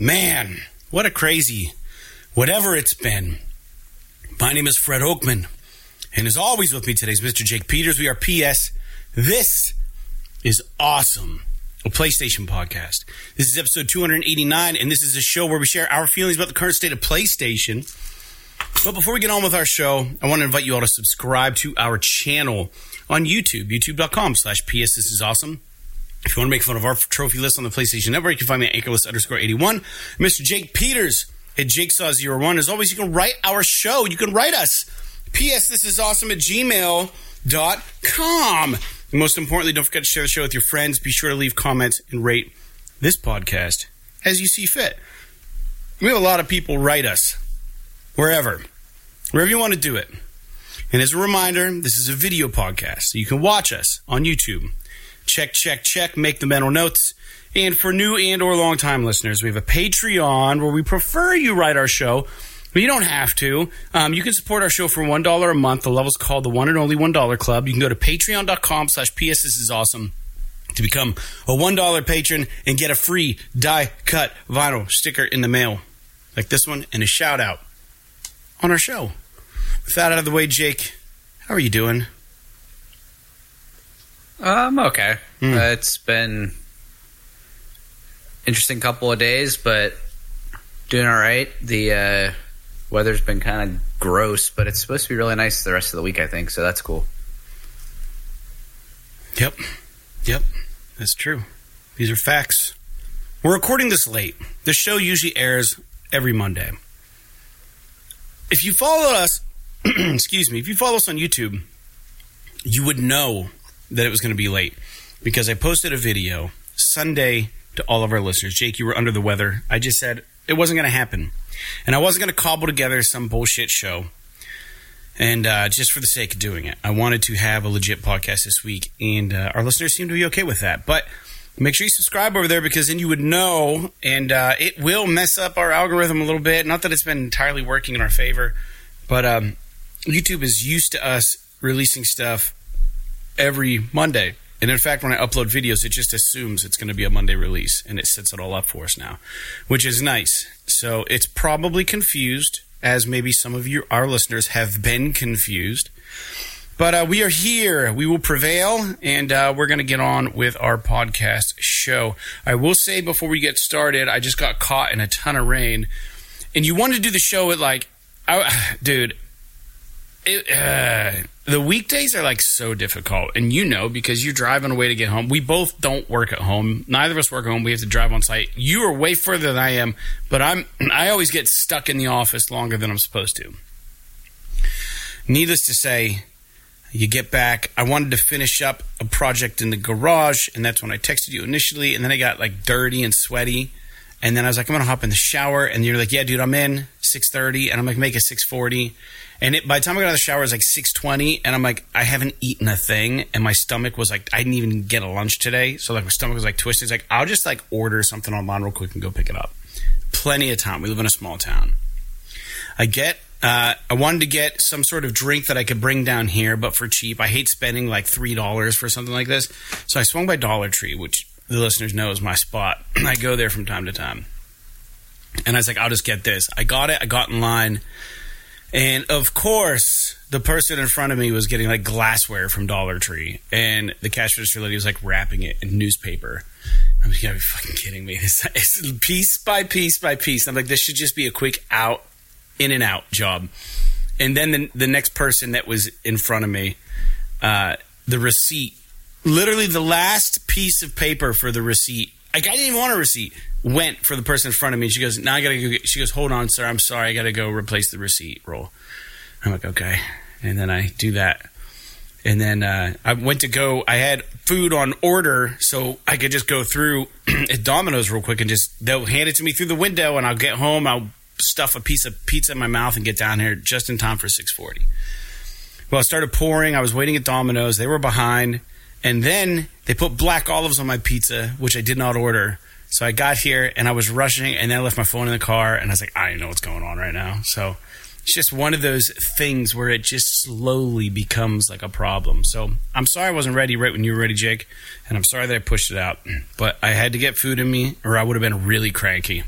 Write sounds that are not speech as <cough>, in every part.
Man, what a crazy, whatever it's been. My name is Fred Oakman, and as always with me today is Mr. Jake Peters. We are PS. This is awesome. A PlayStation podcast. This is episode 289, and this is a show where we share our feelings about the current state of PlayStation. But before we get on with our show, I want to invite you all to subscribe to our channel on YouTube, youtube.com slash PS. This is awesome. If you want to make fun of our trophy list on the PlayStation Network, you can find me at anchorlist underscore 81. Mr. Jake Peters at Jigsaw01. As always, you can write our show. You can write us. P.S. This is awesome at gmail.com. And most importantly, don't forget to share the show with your friends. Be sure to leave comments and rate this podcast as you see fit. We have a lot of people write us wherever, wherever you want to do it. And as a reminder, this is a video podcast, so you can watch us on YouTube. Check, check, check. Make the mental notes. And for new and or long time listeners, we have a Patreon where we prefer you write our show, but you don't have to. Um, you can support our show for one dollar a month. The level's called the one and only one dollar club. You can go to patreon.com slash PS. This is awesome to become a one dollar patron and get a free die cut vinyl sticker in the mail, like this one, and a shout out on our show. With that out of the way, Jake, how are you doing? I'm okay. Uh, it's been interesting couple of days, but doing all right. The uh, weather's been kind of gross, but it's supposed to be really nice the rest of the week. I think so. That's cool. Yep. Yep. That's true. These are facts. We're recording this late. The show usually airs every Monday. If you follow us, <clears throat> excuse me, if you follow us on YouTube, you would know that it was going to be late because I posted a video Sunday to all of our listeners. Jake, you were under the weather. I just said it wasn't going to happen. And I wasn't going to cobble together some bullshit show. And uh, just for the sake of doing it, I wanted to have a legit podcast this week. And uh, our listeners seem to be okay with that. But make sure you subscribe over there because then you would know. And uh, it will mess up our algorithm a little bit. Not that it's been entirely working in our favor. But um, YouTube is used to us releasing stuff every Monday. And in fact, when I upload videos, it just assumes it's going to be a Monday release and it sets it all up for us now, which is nice. So it's probably confused, as maybe some of you, our listeners, have been confused. But uh, we are here. We will prevail, and uh, we're going to get on with our podcast show. I will say before we get started, I just got caught in a ton of rain, and you wanted to do the show at like, I, dude, it, uh, the weekdays are like so difficult, and you know because you're driving away to get home. We both don't work at home. Neither of us work at home. We have to drive on site. You are way further than I am, but I'm. I always get stuck in the office longer than I'm supposed to. Needless to say, you get back. I wanted to finish up a project in the garage, and that's when I texted you initially, and then I got like dirty and sweaty. And then I was like, I'm gonna hop in the shower, and you're like, Yeah, dude, I'm in 6:30, and I'm like, make it 6:40. And it, by the time I got out of the shower, it was like 6:20, and I'm like, I haven't eaten a thing, and my stomach was like, I didn't even get a lunch today, so like my stomach was like twisted. It's like I'll just like order something online real quick and go pick it up. Plenty of time. We live in a small town. I get. Uh, I wanted to get some sort of drink that I could bring down here, but for cheap. I hate spending like three dollars for something like this, so I swung by Dollar Tree, which the listeners know is my spot. <clears throat> I go there from time to time. And I was like, I'll just get this. I got it. I got in line. And of course, the person in front of me was getting like glassware from Dollar Tree. And the cash register lady was like wrapping it in newspaper. I'm like, you gotta be fucking kidding me. <laughs> It's, piece by piece by piece. I'm like, this should just be a quick out, in and out job. And then the, the next person that was in front of me, uh, the receipt literally the last piece of paper for the receipt. Like I didn't even want a receipt. Went for the person in front of me. She goes, "Now I gotta go." Get, she goes, "Hold on, sir. I'm sorry. I gotta go replace the receipt roll." I'm like, "Okay," and then I do that, and then uh, I went to go. I had food on order, so I could just go through <clears throat> at Domino's real quick and just they'll hand it to me through the window, and I'll get home. I'll stuff a piece of pizza in my mouth and get down here just in time for 6:40. Well, I started pouring. I was waiting at Domino's. They were behind. And then they put black olives on my pizza, which I did not order. So I got here and I was rushing, and then I left my phone in the car, and I was like, I don't know what's going on right now. So It's just one of those things where it just slowly becomes like a problem. So I'm sorry I wasn't ready right when you were ready, Jake, and I'm sorry that I pushed it out. But I had to get food in me, or I would have been really cranky.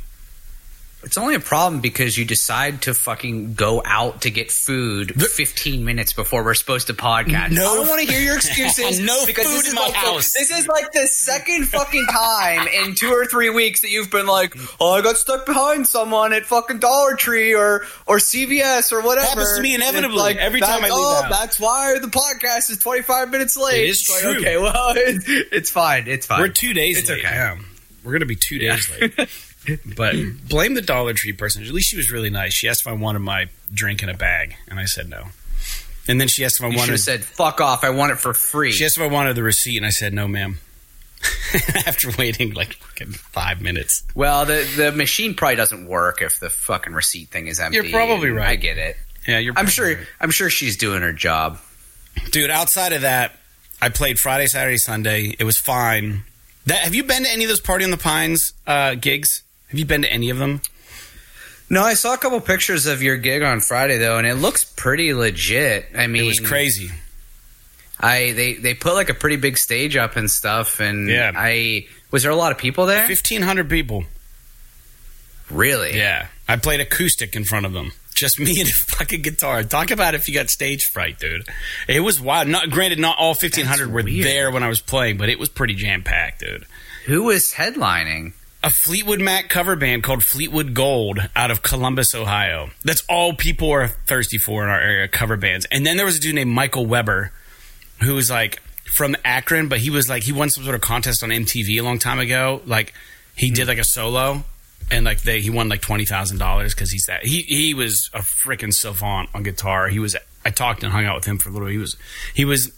It's only a problem because you decide to fucking go out to get food 15 minutes before we're supposed to podcast. No- I don't want to hear your <laughs> excuses. No because food this is in my like the- house. this is like the second fucking time in two or three weeks that you've been like, "Oh, I got stuck behind someone at fucking Dollar Tree or or CVS or whatever." Happens to me inevitably like, every time I leave Oh, the that's why the podcast is 25 minutes late. It is It's like, true. okay, well, <laughs> it's, it's fine. It's fine. We're two days It's late. okay. Yeah. We're gonna be two days late. <laughs> But blame the Dollar Tree person. At least she was really nice. She asked if I wanted my drink in a bag, and I said no. And then she asked if I you wanted. have said, "Fuck off! I want it for free." She asked if I wanted the receipt, and I said no, ma'am. <laughs> After waiting like fucking five minutes. Well, the the machine probably doesn't work if the fucking receipt thing is empty. You're probably right. I get it. Yeah, you're. I'm sure. right. I'm sure she's doing her job. dude. Outside of that, I played Friday, Saturday, Sunday. It was fine. That have you been to any of those Party on the Pines uh, gigs? Have you been to any of them? No, I saw a couple pictures of your gig on Friday though, and it looks pretty legit. I mean, It was crazy. I they they put like a pretty big stage up and stuff, and Yeah. I was there a lot of people there. Fifteen hundred people. Really? Yeah, I played acoustic in front of them. Just me and a <laughs> fucking guitar. Talk about if you got stage fright, dude. It was wild. Not granted, not all fifteen hundred were weird. there when I was playing, but it was pretty jam packed, dude. Who was headlining? A Fleetwood Mac cover band called Fleetwood Gold out of Columbus, Ohio. That's all people are thirsty for in our area, cover bands. And then there was a dude named Michael Weber, who was like from Akron, but he was like he won some sort of contest on MTV a long time ago. Like he did like a solo, and like they he won like twenty thousand dollars because he's that he he was a freaking savant on guitar. He was I talked and hung out with him for a little. He was he was.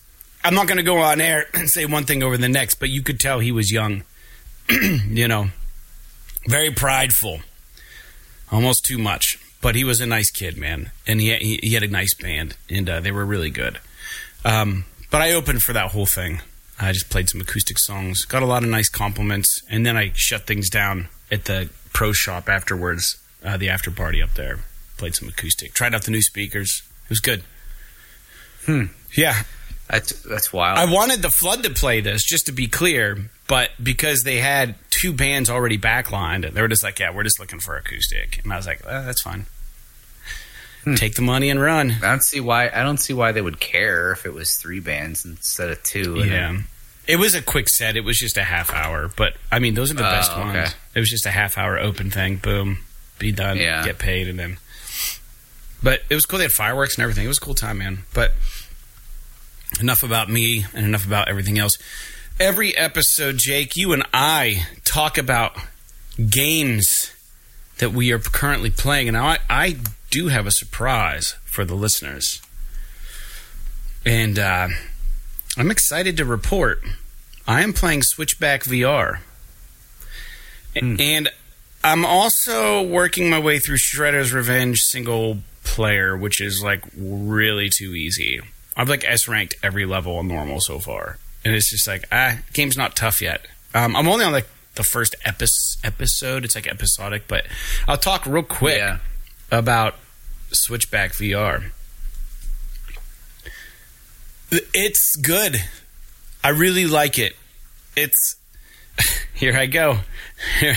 I'm not going to go on air <clears throat> and say one thing over the next, but you could tell he was young. <clears throat> you know, very prideful, almost too much. But he was a nice kid, man, and he he, he had a nice band, and uh, they were really good. Um, but I opened for that whole thing. I just played some acoustic songs, got a lot of nice compliments, and then I shut things down at the pro shop afterwards, uh, the after party up there. Played some acoustic, tried out the new speakers. It was good. Hmm. Yeah, That's that's wild. I wanted the Flood to play this, just to be clear, but because they had two bands already backlined, and they were just like, "Yeah, we're just looking for acoustic," and I was like, "Uh, "That's fine. Take the money and run." I don't see why. I don't see why they would care if it was three bands instead of two. and Yeah, it was a quick set. It was just a half hour, but I mean, those are the Oh, best okay. ones. It was just a half hour open thing. Boom, be done. Yeah. get paid, and then. But it was cool. They had fireworks and everything. It was a cool time, man. But enough about me and enough about everything else. Every episode, Jake, you and I talk about games that we are currently playing, and I, I do have a surprise for the listeners. And uh, I'm excited to report I am playing Switchback VR. Hmm. And I'm also working my way through Shredder's Revenge single player, which is like really too easy. I've like S ranked every level on normal so far. And it's just like, ah, game's not tough yet. Um, I'm only on like the first epi- episode. It's like episodic, but I'll talk real quick Yeah. about Switchback VR. It's good. I really like it. It's <laughs> here I go. it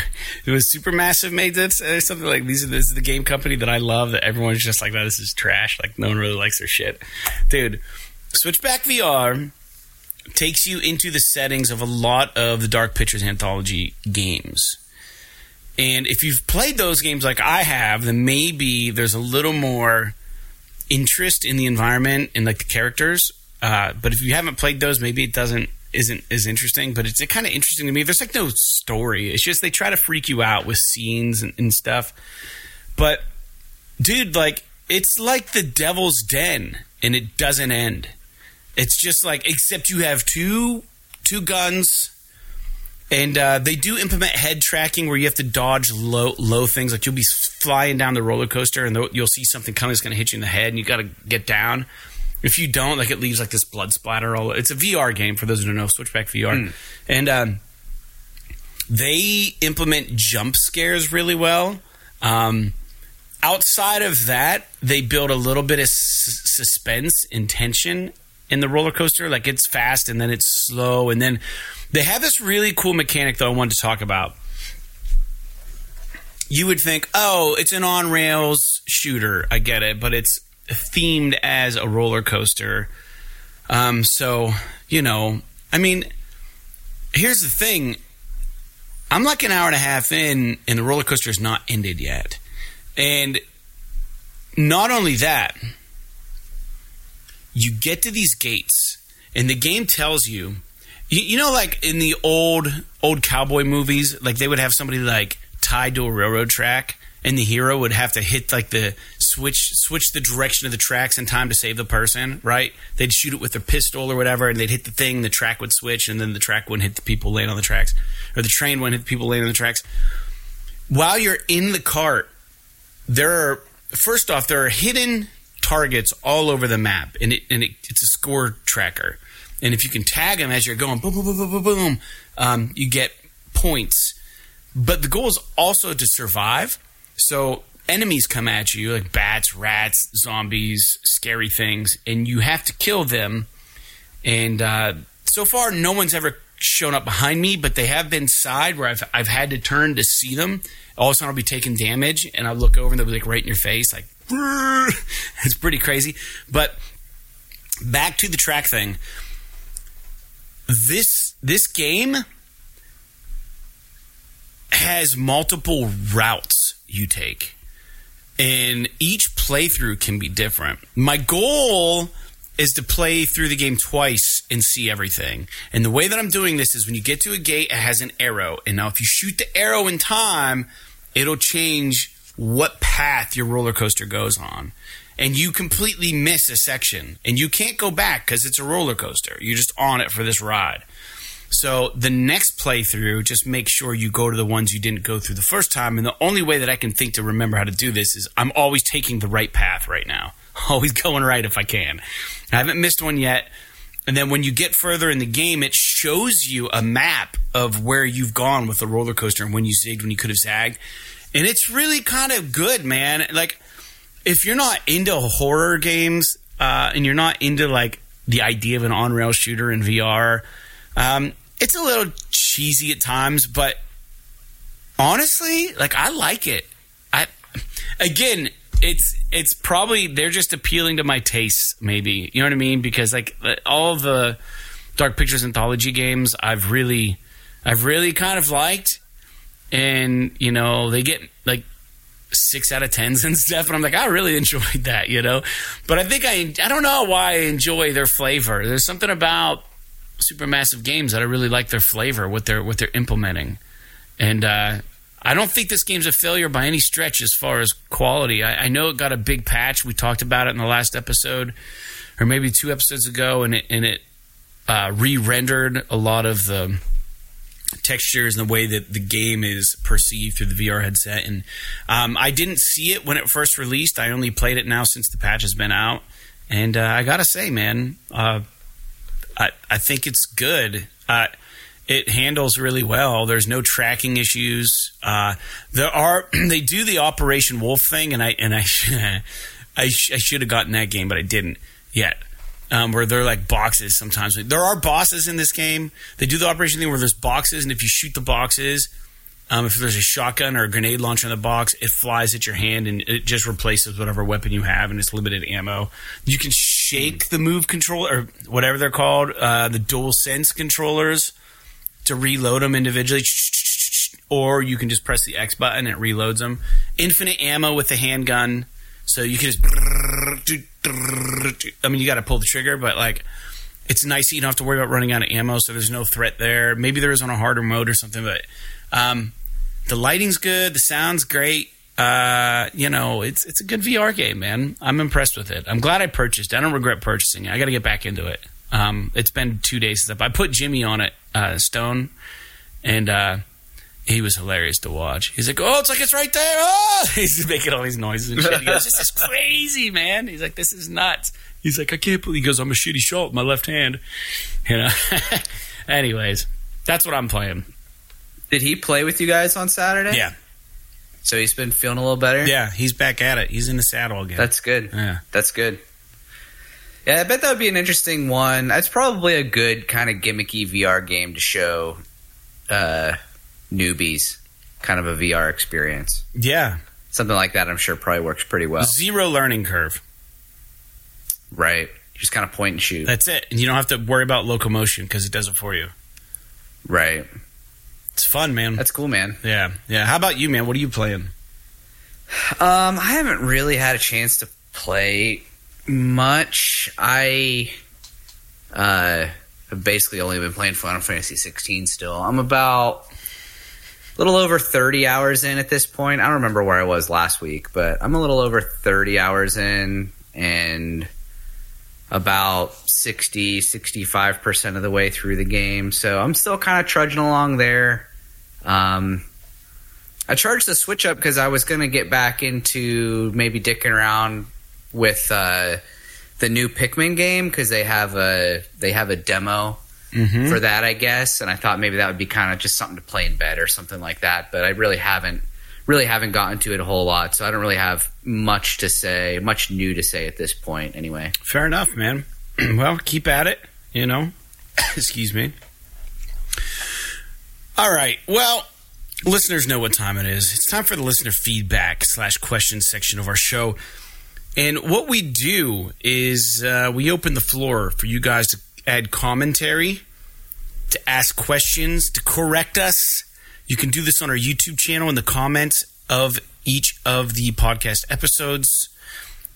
was Supermassive made this or something like these. Are, this is the game company that I love. That everyone's just like, "No, this is trash." Like no one really likes their shit, dude. Switchback VR takes you into the settings of a lot of the Dark Pictures anthology games. And if you've played those games like I have, then maybe there's a little more interest in the environment and like the characters. Uh, but if you haven't played those, maybe it doesn't isn't as interesting. But it's kind of interesting to me. There's like no story. It's just they try to freak you out with scenes and, and stuff. But dude, like it's like the Devil's Den, and it doesn't end. It's just like except you have two two guns and uh, they do implement head tracking where you have to dodge low low things. Like you'll be flying down the roller coaster and you'll see something coming that's going to hit you in the head, and you got to get down. If you don't, like it leaves like this blood splatter. All it's a VR game for those who don't know. Switchback VR, and um, they implement jump scares really well. Um, outside of that, they build a little bit of s- suspense and tension in the roller coaster. Like it's fast and then it's slow, and then they have this really cool mechanic that I wanted to talk about. You would think, oh, it's an on rails shooter. I get it, but it's themed as a roller coaster. Um, so you know, I mean, here's the thing. I'm like an hour and a half in, and the roller coaster is not ended yet. And not only that, you get to these gates, and the game tells you, you, you know, like in the old old cowboy movies, like they would have somebody like tied to a railroad track, and the hero would have to hit like the switch switch the direction of the tracks in time to save the person. Right? They'd shoot it with their pistol or whatever, and they'd hit the thing. The track would switch, and then the track wouldn't hit the people laying on the tracks, or the train wouldn't hit the people laying on the tracks. While you're in the cart, there are first off there are hidden targets all over the map, and it and it, it's a score tracker. And if you can tag them as you're going, boom, boom, boom, boom, boom, boom, um, you get points. But the goal is also to survive. So enemies come at you like bats, rats, zombies, scary things, and you have to kill them. And uh, so far, no one's ever shown up behind me, but they have been side where I've I've had to turn to see them. All of a sudden, I'll be taking damage, and I'll look over, and they'll be like right in your face, like <laughs> it's pretty crazy. But back to the track thing. This this game has multiple routes you take, and each playthrough can be different. My goal is to play through the game twice and see everything. And the way that I'm doing this is when you get to a gate, it has an arrow. And now, if you shoot the arrow in time, it'll change what path your roller coaster goes on. And you completely miss a section. And you can't go back because it's a roller coaster. You're just on it for this ride. So the next playthrough, just make sure you go to the ones you didn't go through the first time. And the only way that I can think to remember how to do this is I'm always taking the right path right now. <laughs> Always going right if I can. I haven't missed one yet. And then when you get further in the game, it shows you a map of where you've gone with the roller coaster and when you zigged, when you could have zagged. And it's really kind of good, man. Like, if you're not into horror games uh, and you're not into like the idea of an on rail shooter in VR, um, it's a little cheesy at times, but honestly, like I like it. I again, it's it's probably they're just appealing to my tastes, maybe you know what I mean? Because like all the Dark Pictures anthology games, I've really, I've really kind of liked, and you know they get like six out of tens and <laughs> stuff, and I'm like, I really enjoyed <laughs> that, you know. But I think I, I don't know why I enjoy their flavor. There's something about supermassive games that I really like their flavor, what they're what they're implementing, and uh, I don't think this game's a failure by any stretch as far as quality. I, I, know it got a big patch. We talked about it in the last episode, or maybe two episodes ago, and it and it uh, re-rendered a lot of the textures and the way that the game is perceived through the VR headset. And um, I didn't see it when it first released. I only played it now since the patch has been out. And uh, I gotta say, man, uh, I I think it's good. Uh, it handles really well. There's no tracking issues. Uh, there are <clears throat> they do the Operation Wolf thing, and I and I <laughs> I, sh- I should have gotten that game, but I didn't yet. Um, where they're like boxes sometimes. There are bosses in this game. They do the operation thing where there's boxes, and if you shoot the boxes, um, if there's a shotgun or a grenade launcher in the box, it flies at your hand and it just replaces whatever weapon you have, and it's limited ammo. You can shake the move controller or whatever they're called, uh, the dual sense controllers to reload them individually, or you can just press the X button and it reloads them. Infinite ammo with the handgun, so you can just. I mean, you got to pull the trigger, but like, it's nice that you don't have to worry about running out of ammo, so there's no threat there. Maybe there is on a harder mode or something, but um, the lighting's good, the sound's great. Uh, you know, it's it's a good VR game, man. I'm impressed with it. I'm glad I purchased. it. I don't regret purchasing it. I got to get back into it. Um, it's been two days since I, put Jimmy on it, uh, Stone, and uh, he was hilarious to watch. He's like, "Oh, it's like it's right there!" Oh, <laughs> he's making all these noises and shit. He goes, "This is <laughs> crazy, man." He's like, "This is nuts." He's like, "I can't believe." He goes, "I'm a shitty shot with my left hand," <laughs> you know. Anyways, that's what I'm playing. Did he play with you guys on Saturday? Yeah. So he's been feeling a little better. Yeah, he's back at it. He's in the saddle again. That's good. yeah. That's good. Yeah, I bet that would be an interesting one. That's probably a good kind of gimmicky VR game to show uh, newbies, kind of a VR experience. Yeah. Something like that, I'm sure, probably works pretty well. Zero learning curve. Right. You just kind of point and shoot. That's it. And you don't have to worry about locomotion because it does it for you. Right. It's fun, man. That's cool, man. yeah. Yeah. How about you, man? What are you playing? Um, I haven't really had a chance to play much. I uh have basically only been playing Final Fantasy 16 still. I'm about little over 30 hours in at this point. I don't remember where I was last week, but I'm a little over 30 hours in and about 60 65% of the way through the game. So I'm still kind of trudging along there. Um I charged the Switch up because I was going to get back into maybe dicking around with uh, the new Pikmin game because they have a they have a demo Mm-hmm. for that, I guess. And I thought maybe that would be kind of just something to play in bed or something like that. But I really haven't really haven't gotten to it a whole lot, so I don't really have much to say, much new to say at this point. Anyway, Fair enough, man. <clears throat> well, keep at it, you know. <coughs> Excuse me. All right. Well, listeners know what time it is. It's time for the listener feedback slash question section of our show. And what we do is uh, we open the floor for you guys to add commentary, to ask questions, to correct us. You can do this on our YouTube channel in the comments of each of the podcast episodes.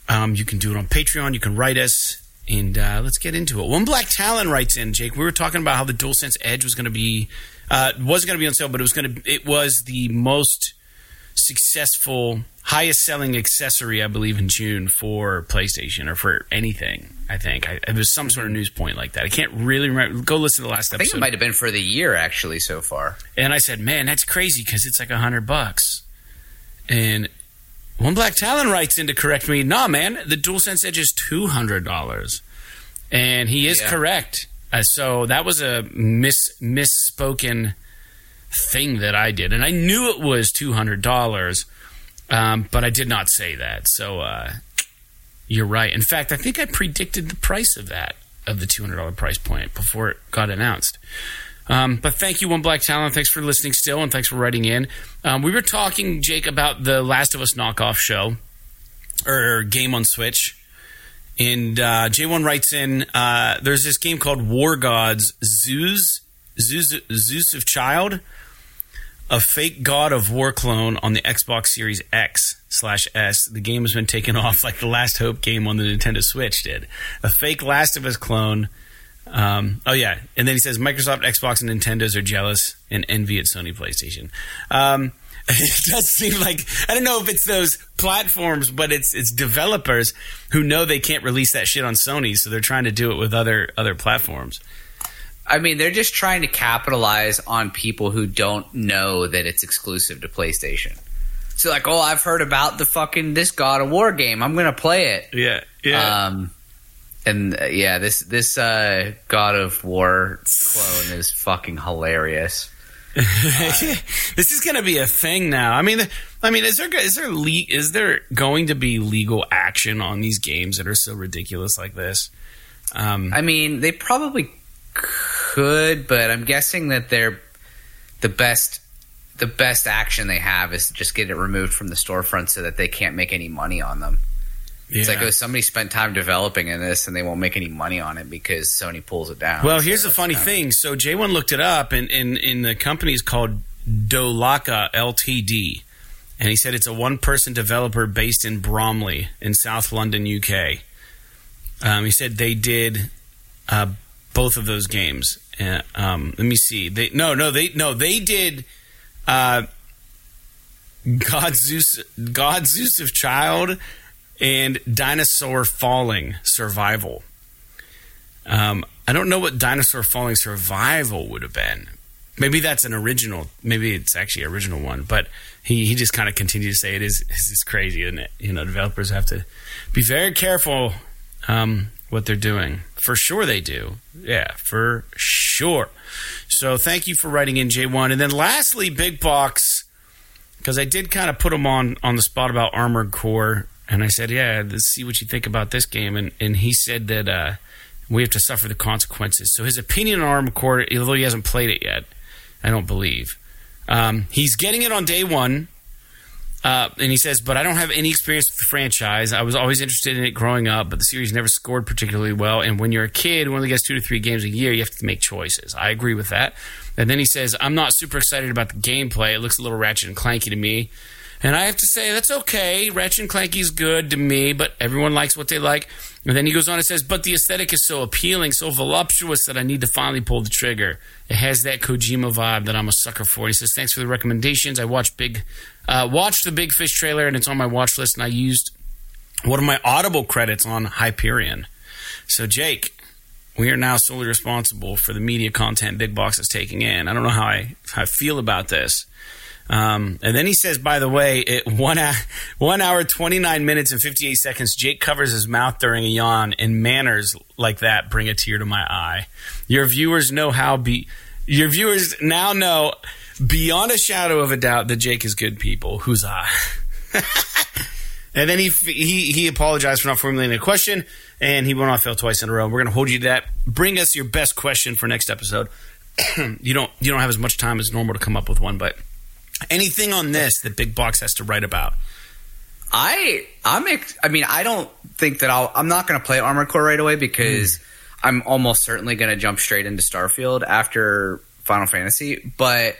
Um, you can do it on Patreon. You can write us, and uh, let's get into it. One Black Talon writes in, Jake. We were talking about how the DualSense Edge was going to be uh, wasn't going to be on sale, but it was going to. It was the most successful, highest selling accessory, I believe, in June for PlayStation or for anything. I think I, it was some sort of news point like that. I can't really remember. Go listen to the last I think episode. it might have been for the year actually so far. And I said, "Man, that's crazy because it's like a hundred bucks." And one Black Talon writes in to correct me. Nah, man, the DualSense Edge is two hundred dollars, and he is Yeah. correct. Uh, so that was a mis misspoken thing that I did, and I knew it was two hundred dollars, um, but I did not say that. So uh, you're right. In fact, I think I predicted the price of that of the two hundred dollar price point before it got announced. Um, but thank you, One Black Talon. Thanks for listening still, and thanks for writing in. Um, we were talking, Jake, about the Last of Us knockoff show or game on Switch. And uh, J1 writes in uh, there's this game called War Gods Zeus, Zeus, Zeus of Child, a fake God of War clone on the Xbox Series X slash S. The game has been taken <laughs> off like the Last Hope game on the Nintendo Switch did. A fake Last of Us clone. Um, oh yeah, and then he says Microsoft, Xbox, and Nintendo's are jealous and envy at Sony PlayStation. Um, <laughs> it does seem like I don't know if it's those platforms, but it's it's developers who know they can't release that shit on Sony, so they're trying to do it with other other platforms. I mean, they're just trying to capitalize on people who don't know that it's exclusive to PlayStation. So, like, oh, I've heard about the fucking this God of War game. I'm gonna play it. Yeah, Um, and uh, yeah, this this uh, God of War clone is fucking hilarious. <laughs> this is going to be a thing now. I mean, I mean, is there is there le- is there going to be legal action on these games that are so ridiculous like this? Um, I mean, they probably could, but I'm guessing that they're the best. The best action they have is to just get it removed from the storefront so that they can't make any money on them. It's like, oh, somebody spent time developing in this and they won't make any money on it because Sony pulls it down. Well, So here's the funny thing. So J1 looked it up, and, and, and the company is called Dolaka Ltd. And he said it's a one person developer based in Bromley in South London, UK. Um, he said they did uh, both of those games. Uh, um, let me see. They no no they no they did uh, God Zeus God Zeus of Child and Dinosaur Falling Survival. Um, I don't know what Dinosaur Falling Survival would have been. Maybe that's an original. Maybe it's actually original one. But he, he just kind of continued to say it is is crazy, isn't it? You know, developers have to be very careful um, what they're doing. For sure, they do. Yeah, for sure. So thank you for writing in J1. And then lastly, Big Box because I did kind of put him on on the spot about Armored Core, and I said, "Yeah, let's see what you think about this game." And and he said that uh, we have to suffer the consequences. So his opinion on Armored Core, although he hasn't played it yet, I don't believe um, he's getting it on day one. Uh, and he says, but I don't have any experience with the franchise. I was always interested in it growing up, but the series never scored particularly well. And when you're a kid who only gets two to three games a year, you have to make choices. I agree with that. And then he says, I'm not super excited about the gameplay. It looks a little ratchet and clanky to me. And I have to say, that's okay. Ratchet and Clanky is good to me, but everyone likes what they like. And then he goes on and says, but the aesthetic is so appealing, so voluptuous that I need to finally pull the trigger. It has that Kojima vibe that I'm a sucker for. He says, thanks for the recommendations. I watched Big, uh, watched the Big Fish trailer, and it's on my watch list, and I used one of my Audible credits on Hyperion. So, Jake, we are now solely responsible for the media content Big Box is taking in. I don't know how I, how I feel about this. Um, and then he says, by the way, it one, one hour, 29 minutes, and 58 seconds, Jake covers his mouth during a yawn, and manners like that bring a tear to my eye. Your viewers know how be. Your viewers now know beyond a shadow of a doubt that Jake is good people. Who's I? <laughs> and then he, he he apologized for not formulating a question, and he went off fail twice in a row. We're going to hold you to that. Bring us your best question for next episode. <clears throat> you don't you don't have as much time as normal to come up with one, but Anything on this that Big Box has to write about? I I'm ex- I mean I don't think that I'll I'm not going to play Armored Core right away because mm. I'm almost certainly going to jump straight into Starfield after Final Fantasy, but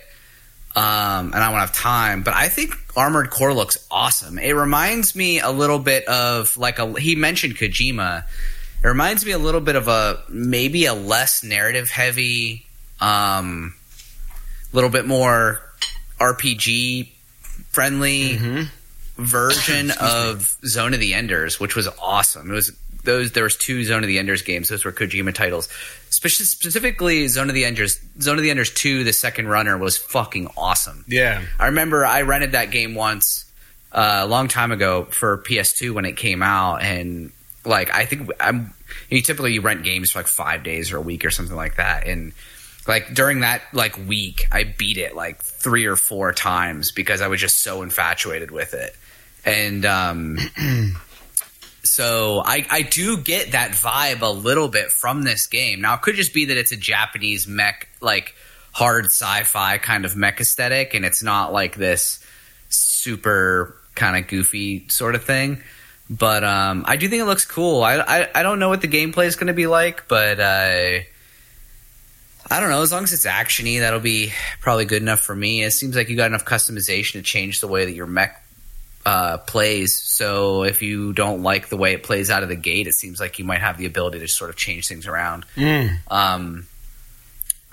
um, and I won't have time. But I think Armored Core looks awesome. It reminds me a little bit of like a he mentioned Kojima. It reminds me a little bit of a maybe a less narrative heavy, um, little bit more RPG friendly mm-hmm. version <coughs> of Zone of the Enders, which was awesome. It was those there was two Zone of the Enders games. Those were Kojima titles. specifically, Zone of the Enders, Zone of the Enders two, the second runner was fucking awesome. Yeah, I remember I rented that game once uh, a long time ago for PS2 when it came out, and like I think I'm. You typically you rent games for like five days or a week or something like that, and like during that like week i beat it like three or four times because i was just so infatuated with it and um <clears throat> so I, I do get that vibe a little bit from this game now it could just be that it's a japanese mech like hard sci-fi kind of mech aesthetic and it's not like this super kind of goofy sort of thing but um, I do think it looks cool. I, I, I don't know what the gameplay is going to be like, but uh, I don't know. As long as it's actiony, that'll be probably good enough for me. It seems like you got enough customization to change the way that your mech uh, plays. So if you don't like the way it plays out of the gate, it seems like you might have the ability to sort of change things around. Mm. Um,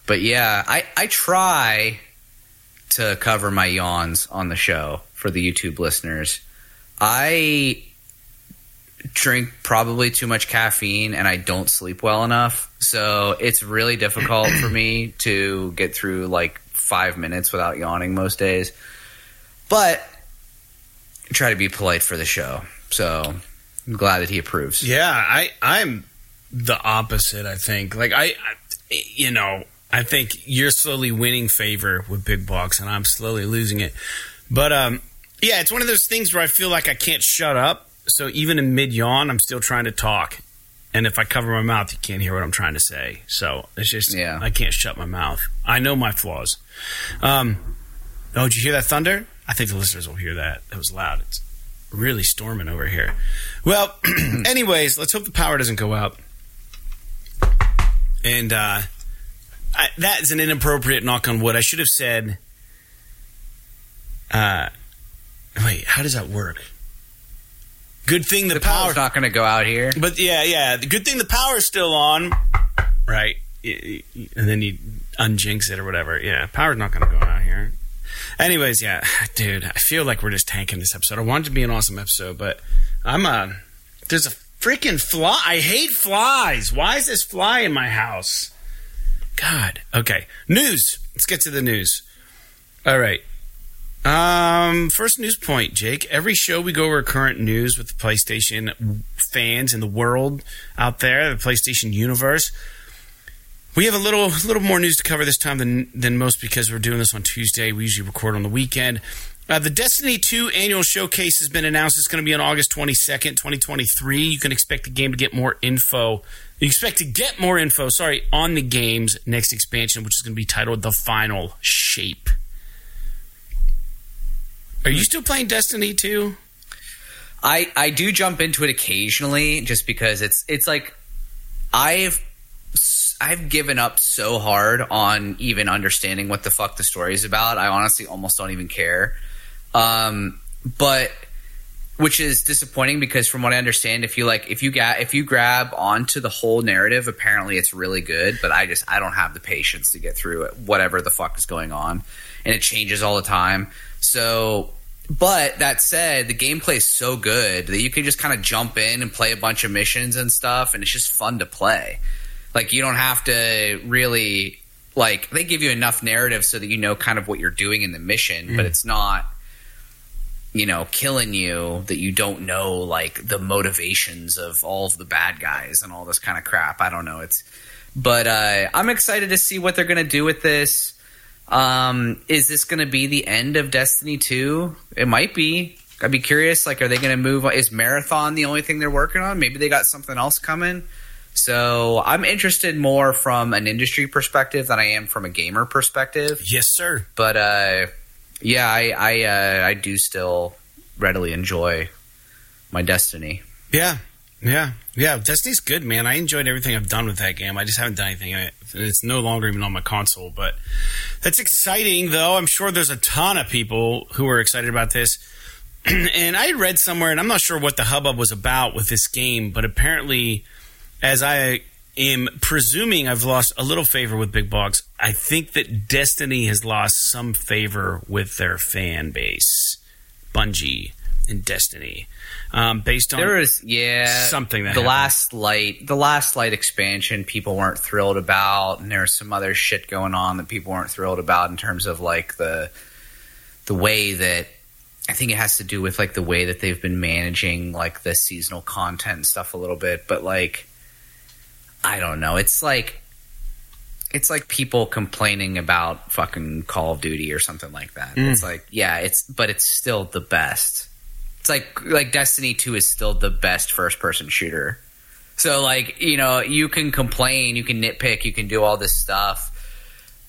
but yeah, I, I try to cover my yawns on the show for the YouTube listeners. I drink probably too much caffeine and I don't sleep well enough. So it's really difficult for me to get through like five minutes without yawning most days. But try to be polite for the show. So I'm glad that he approves. Yeah, I I'm the opposite, I think. Like I, I you know, I think you're slowly winning favor with big box and I'm slowly losing it. But um yeah, it's one of those things where I feel like I can't shut up so even in mid yawn, I'm still trying to talk. And if I cover my mouth, you can't hear what I'm trying to say. So it's just, yeah. I can't shut my mouth. I know my flaws. Um, oh, did you hear that thunder? I think the listeners will hear that. It was loud. It's really storming over here. Well, <clears throat> anyways, let's hope the power doesn't go out. And uh, I, that is an inappropriate knock on wood. I should have said, uh, wait, how does that work? Good thing the, the power's not going to go out here. But yeah, yeah. The good thing the power's still on, right? And then you unjinx it or whatever. Yeah, power's not going to go out here. Anyways, yeah, <sighs> dude, I feel like we're just tanking this episode. I want it to be an awesome episode, but I'm a. There's a freaking fly. I hate flies. Why is this fly in my house? God. Okay. News. Let's get to the news. All right. Um, first news point, Jake. Every show we go over current news with the PlayStation fans in the world out there, the PlayStation universe. We have a little little more news to cover this time than than most because we're doing this on Tuesday. We usually record on the weekend. Uh, the Destiny 2 annual showcase has been announced. It's going to be on August 22nd, 2023. You can expect the game to get more info. You expect to get more info, sorry, on the game's next expansion, which is going to be titled The Final Shape. Are you still playing Destiny 2? I I do jump into it occasionally just because it's it's like I've I've given up so hard on even understanding what the fuck the story is about. I honestly almost don't even care. Um, but which is disappointing because from what I understand, if you like, if you got, if you grab onto the whole narrative, apparently it's really good. But I just, I don't have the patience to get through it, whatever the fuck is going on, and it changes all the time. So, but that said, the gameplay is so good that you can just kind of jump in and play a bunch of missions and stuff, and it's just fun to play. Like you don't have to really like they give you enough narrative so that you know kind of what you're doing in the mission, mm. but it's not you know, killing you that you don't know like the motivations of all of the bad guys and all this kind of crap. I don't know. It's but uh, I'm excited to see what they're going to do with this. Um, is this going to be the end of Destiny 2? It might be. I'd be curious. Like, are they going to move? Is Marathon the only thing they're working on? Maybe they got something else coming. So I'm interested more from an industry perspective than I am from a gamer perspective. Yes, sir. But uh, yeah, I I, uh, I do still readily enjoy my Destiny. Yeah, yeah, yeah. Destiny's good, man. I enjoyed everything I've done with that game. I just haven't done anything. It's no longer even on my console, but that's exciting, though. I'm sure there's a ton of people who are excited about this. <clears throat> and I read somewhere, and I'm not sure what the hubbub was about with this game, but apparently, as I am presuming I've lost a little favor with Big Box. I think that Destiny has lost some favor with their fan base, Bungie and Destiny, um, based on there is yeah something that the happened. last light the last light expansion people weren't thrilled about, and there's some other shit going on that people weren't thrilled about in terms of like the the way that I think it has to do with like the way that they've been managing like the seasonal content and stuff a little bit, but like I don't know. It's like it's like people complaining about fucking Call of Duty or something like that. Mm. It's like, yeah, it's but it's still the best. It's like like Destiny 2 is still the best first person shooter. So like, you know, you can complain, you can nitpick, you can do all this stuff,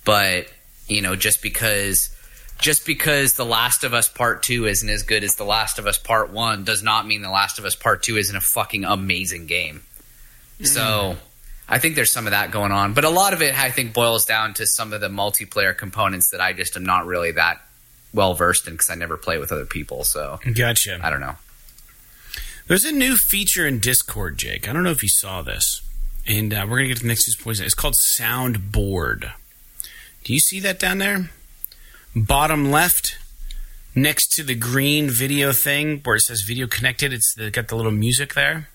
but you know, just because just because The Last of Us Part 2 isn't as good as The Last of Us Part 1 does not mean The Last of Us Part 2 isn't a fucking amazing game. Mm. So I think there's some of that going on, but a lot of it I think boils down to some of the multiplayer components that I just am not really that well versed in because I never play with other people. So gotcha. I don't know. There's a new feature in Discord, Jake. I don't know if you saw this, and uh, we're gonna get to the next news poison. It's called Soundboard. Do you see that down there? Bottom left, next to the green video thing where it says video connected. It's got the little music there.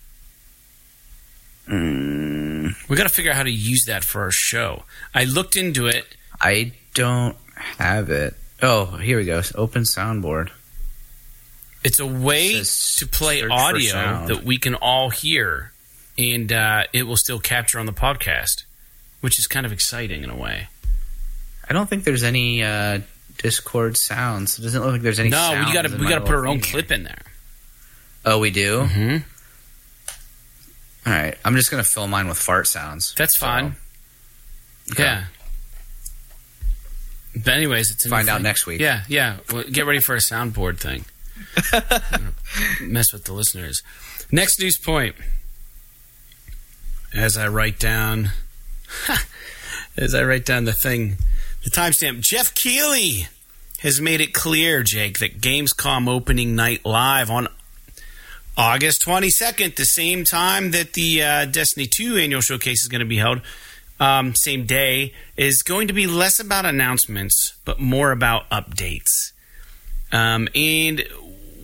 Mm. We got to figure out how to use that for our show. I looked into it. I don't have it. Oh, here we go. Open soundboard. It's a way it to play audio that we can all hear, and uh, it will still capture on the podcast, which is kind of exciting in a way. I don't think there's any uh, Discord sounds. It doesn't look like there's any. No, we got to we got to put our own clip in there. Oh, we do. Mm-hmm. All right, I'm just gonna fill mine with fart sounds. That's so. fine. Okay. Yeah. But anyways, it's find out next week. Yeah, yeah. Well, get ready for a soundboard thing. <laughs> mess with the listeners. Next news point. As I write down, <laughs> as I write down the thing, the timestamp. Geoff Keighley has made it clear, Jake, that Gamescom opening night live on August 22nd, the same time that the uh, Destiny 2 annual showcase is going to be held, um, same day, is going to be less about announcements, but more about updates. Um, and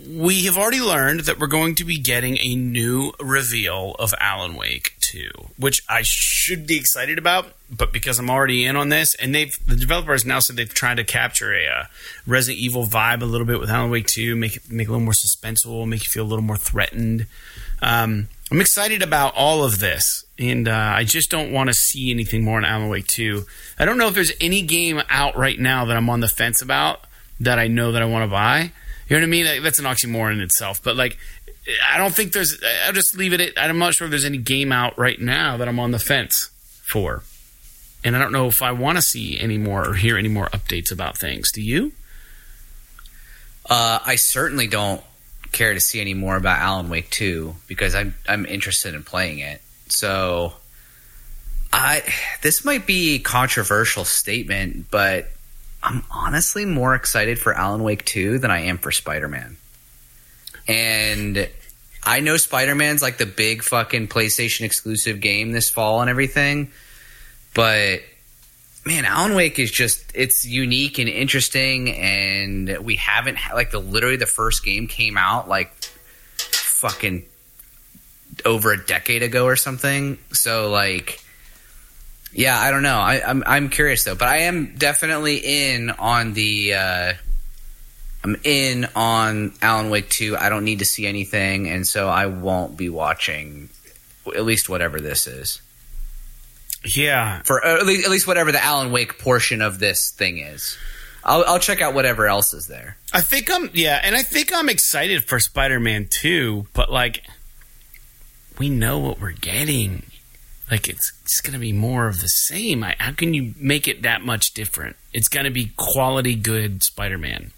we have already learned that we're going to be getting a new reveal of Alan Wake 2, which I should be excited about, but because I'm already in on this, and they've the developers now said they've tried to capture a uh, Resident Evil vibe a little bit with Alan Wake 2, make it make it a little more suspenseful, make you feel a little more threatened. Um, I'm excited about all of this, and uh, I just don't want to see anything more in Alan Wake 2. I don't know if there's any game out right now that I'm on the fence about that I know that I want to buy. You know what I mean? Like, That's an oxymoron in itself. But like, I don't think there's. I'll just leave it. At, I'm not sure if there's any game out right now that I'm on the fence for, and I don't know if I want to see any more or hear any more updates about things. Do you? Uh, I certainly don't care to see any more about Alan Wake 2 because I'm I'm interested in playing it. So I this might be a controversial statement, but I'm honestly more excited for Alan Wake 2 than I am for Spider-Man. And I know Spider-Man's like the big fucking PlayStation exclusive game this fall and everything, but man, Alan Wake is just it's unique and interesting, and we haven't like the literally the first game came out like fucking over a decade ago or something. So like, yeah, I don't know. I, I'm I'm curious though, but I am definitely in on the. Uh, I'm in on Alan Wake 2. I don't need to see anything, and so I won't be watching at least whatever this is Yeah. for uh, at least, at least whatever the Alan Wake portion of this thing is. I'll, I'll check out whatever else is there. I think I'm yeah, and I think I'm excited for Spider-Man 2, but like we know what we're getting. Like it's it's going to be more of the same. I, how can you make it that much different? It's going to be quality good Spider-Man.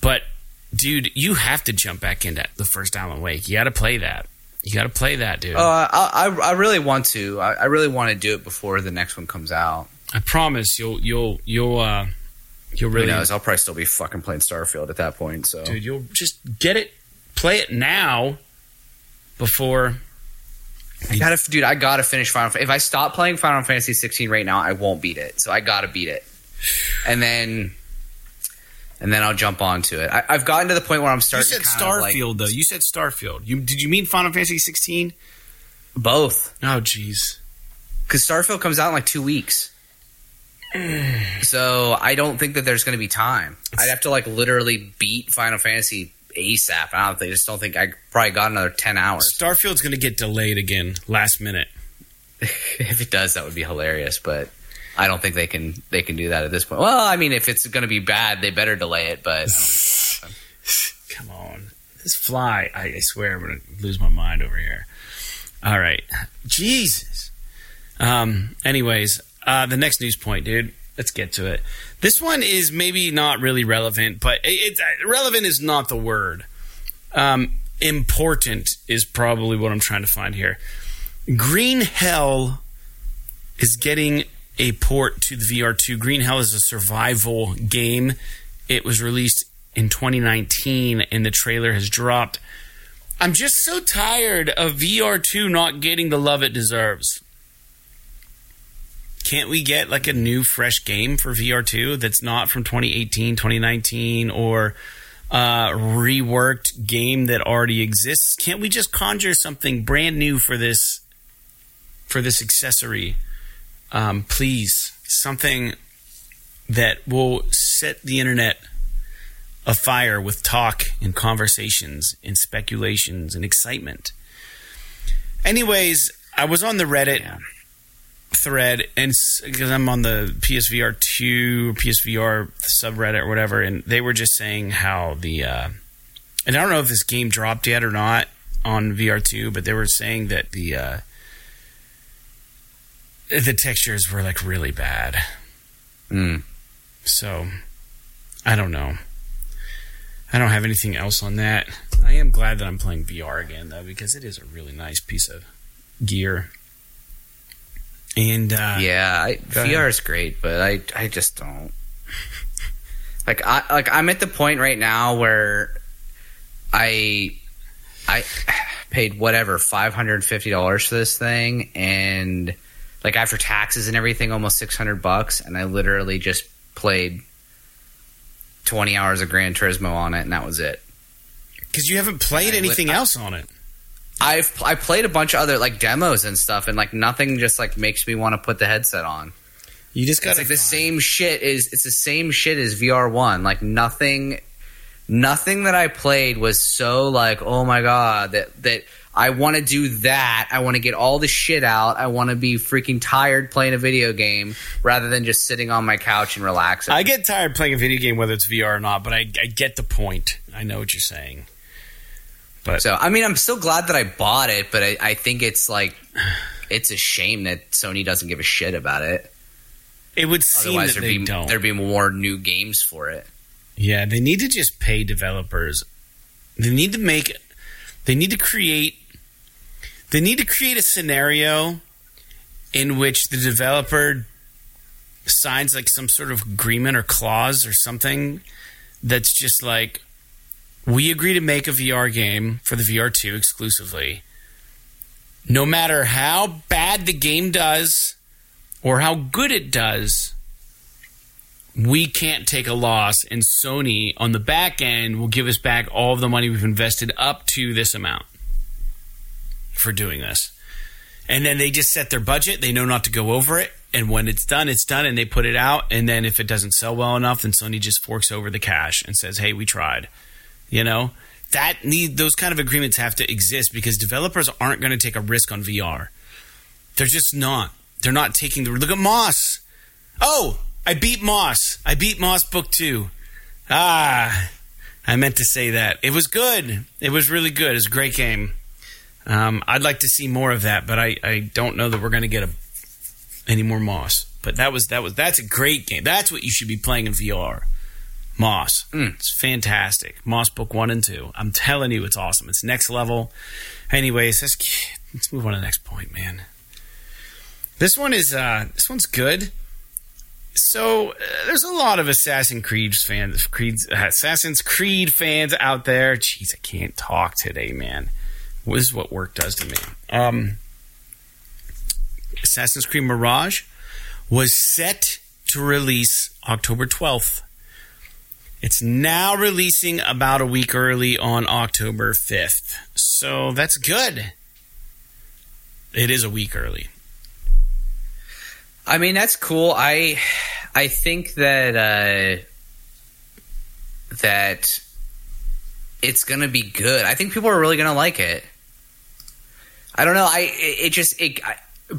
But dude, you have to jump back into the first Alan Wake. You got to play that. You got to play that, dude. Uh, I, I I really want to. I, I really want to do it before the next one comes out. I promise you'll you'll you'll uh you'll really. Who knows? I'll probably still be fucking playing Starfield at that point. So dude, you'll just get it, play it now before I gotta, dude. I gotta finish Final. If I stop playing Final Fantasy 16 right now, I won't beat it. So I gotta beat it, and then, and then I'll jump onto it. I, I've gotten to the point where I'm starting. You said of like- Starfield though. You said Starfield. You did you mean Final Fantasy 16? both. Oh jeez. because Starfield comes out in like two weeks. <sighs> so I don't think that there's going to be time. I'd have to like literally beat Final Fantasy ASAP. I don't think. I just don't think I probably got another ten hours. Starfield's going to get delayed again last minute. <laughs> if it does, that would be hilarious. But I don't think they can they can do that at this point. Well, I mean, if it's going to be bad, they better delay it. But <laughs> Come on. This fly, I, I swear I'm going to lose my mind over here. All right. Jesus. Um, anyways, uh, the next news point, dude. Let's get to it. This one is maybe not really relevant, but it, it's uh, relevant is not the word. Um, important is probably what I'm trying to find here. Green Hell is getting a port to the VR2. Green Hell is a survival game. It was released in 2019 and the trailer has dropped. I'm just so tired of VR2 not getting the love it deserves. Can't we get like a new fresh game for VR2 that's not from 2018, 2019 or uh reworked game that already exists? Can't we just conjure something brand new for this for this accessory? Um please, something that will set the internet afire with talk and conversations and speculations and excitement. Anyways, I was on the Reddit thread and because I'm on the PSVR 2 PSVR subreddit or whatever and they were just saying how the uh and I don't know if this game dropped yet or not on VR2 but they were saying that the uh the textures were like really bad. Mm. So, I don't know. I don't have anything else on that. I am glad that I'm playing VR again, though, because it is a really nice piece of gear. And uh, yeah, I. VR is great, but I I just don't like I like I'm at the point right now where I I <sighs> paid whatever five hundred and fifty dollars for this thing, and like after taxes and everything, almost six hundred bucks, and I literally just played twenty hours of Gran Turismo on it, and that was it. because you haven't played anything lit- else on it. I've I played a bunch of other like demos and stuff, and like nothing just like makes me want to put the headset on. You just got It's like the same shit is it's the same shit as VR one. Like nothing, nothing that I played was so like oh my god that that I want to do that. I want to get all the shit out. I want to be freaking tired playing a video game rather than just sitting on my couch and relaxing. I get tired playing a video game, whether it's VR or not, but I, I get the point. I know what you're saying. But so, I mean, I'm still glad that I bought it, but I, I think it's like <sighs> it's a shame that Sony doesn't give a shit about it. it would seem Otherwise, that there'd they be don't. there'd be more new games for it. Yeah, they need to just pay developers. They need to make it. they need to create they need to create a scenario in which the developer signs like some sort of agreement or clause or something that's just like we agree to make a VR game for the VR2 exclusively. No matter how bad the game does or how good it does, we can't take a loss, and Sony on the back end will give us back all of the money we've invested up to this amount for doing this. And then they just set their budget, they know not to go over it, and when it's done, it's done, and they put it out. And then if it doesn't sell well enough, then Sony just forks over the cash and says, "Hey, we tried." You know that need those kind of agreements have to exist because developers aren't going to take a risk on VR. They're just not. They're not taking the look at Moss. Oh, I beat Moss. I beat Moss Book Two. Ah, I meant to say that. It was good. It was really good. It was a great game. Um, I'd like to see more of that, but I, I don't know that we're going to get a, any more Moss. But that was that was that's a great game. That's what you should be playing in VR. Moss. It's fantastic. Moss Book One and Two. I'm telling you, it's awesome. It's next level. Anyways, let's let's move on to the next point, man. This one is uh, this one's good. So uh, there's a lot of Assassin's Creed fans, Creed, Assassin's Creed fans out there. Jeez, I can't talk today, man. This is what work does to me. Um, Assassin's Creed Mirage was set to release October 12th. It's now releasing about a week early on October 5th. So that's good. It is a week early. I mean, that's cool. I I think that uh, that it's gonna be good. I think people are really gonna like it. I don't know. I it, just it I,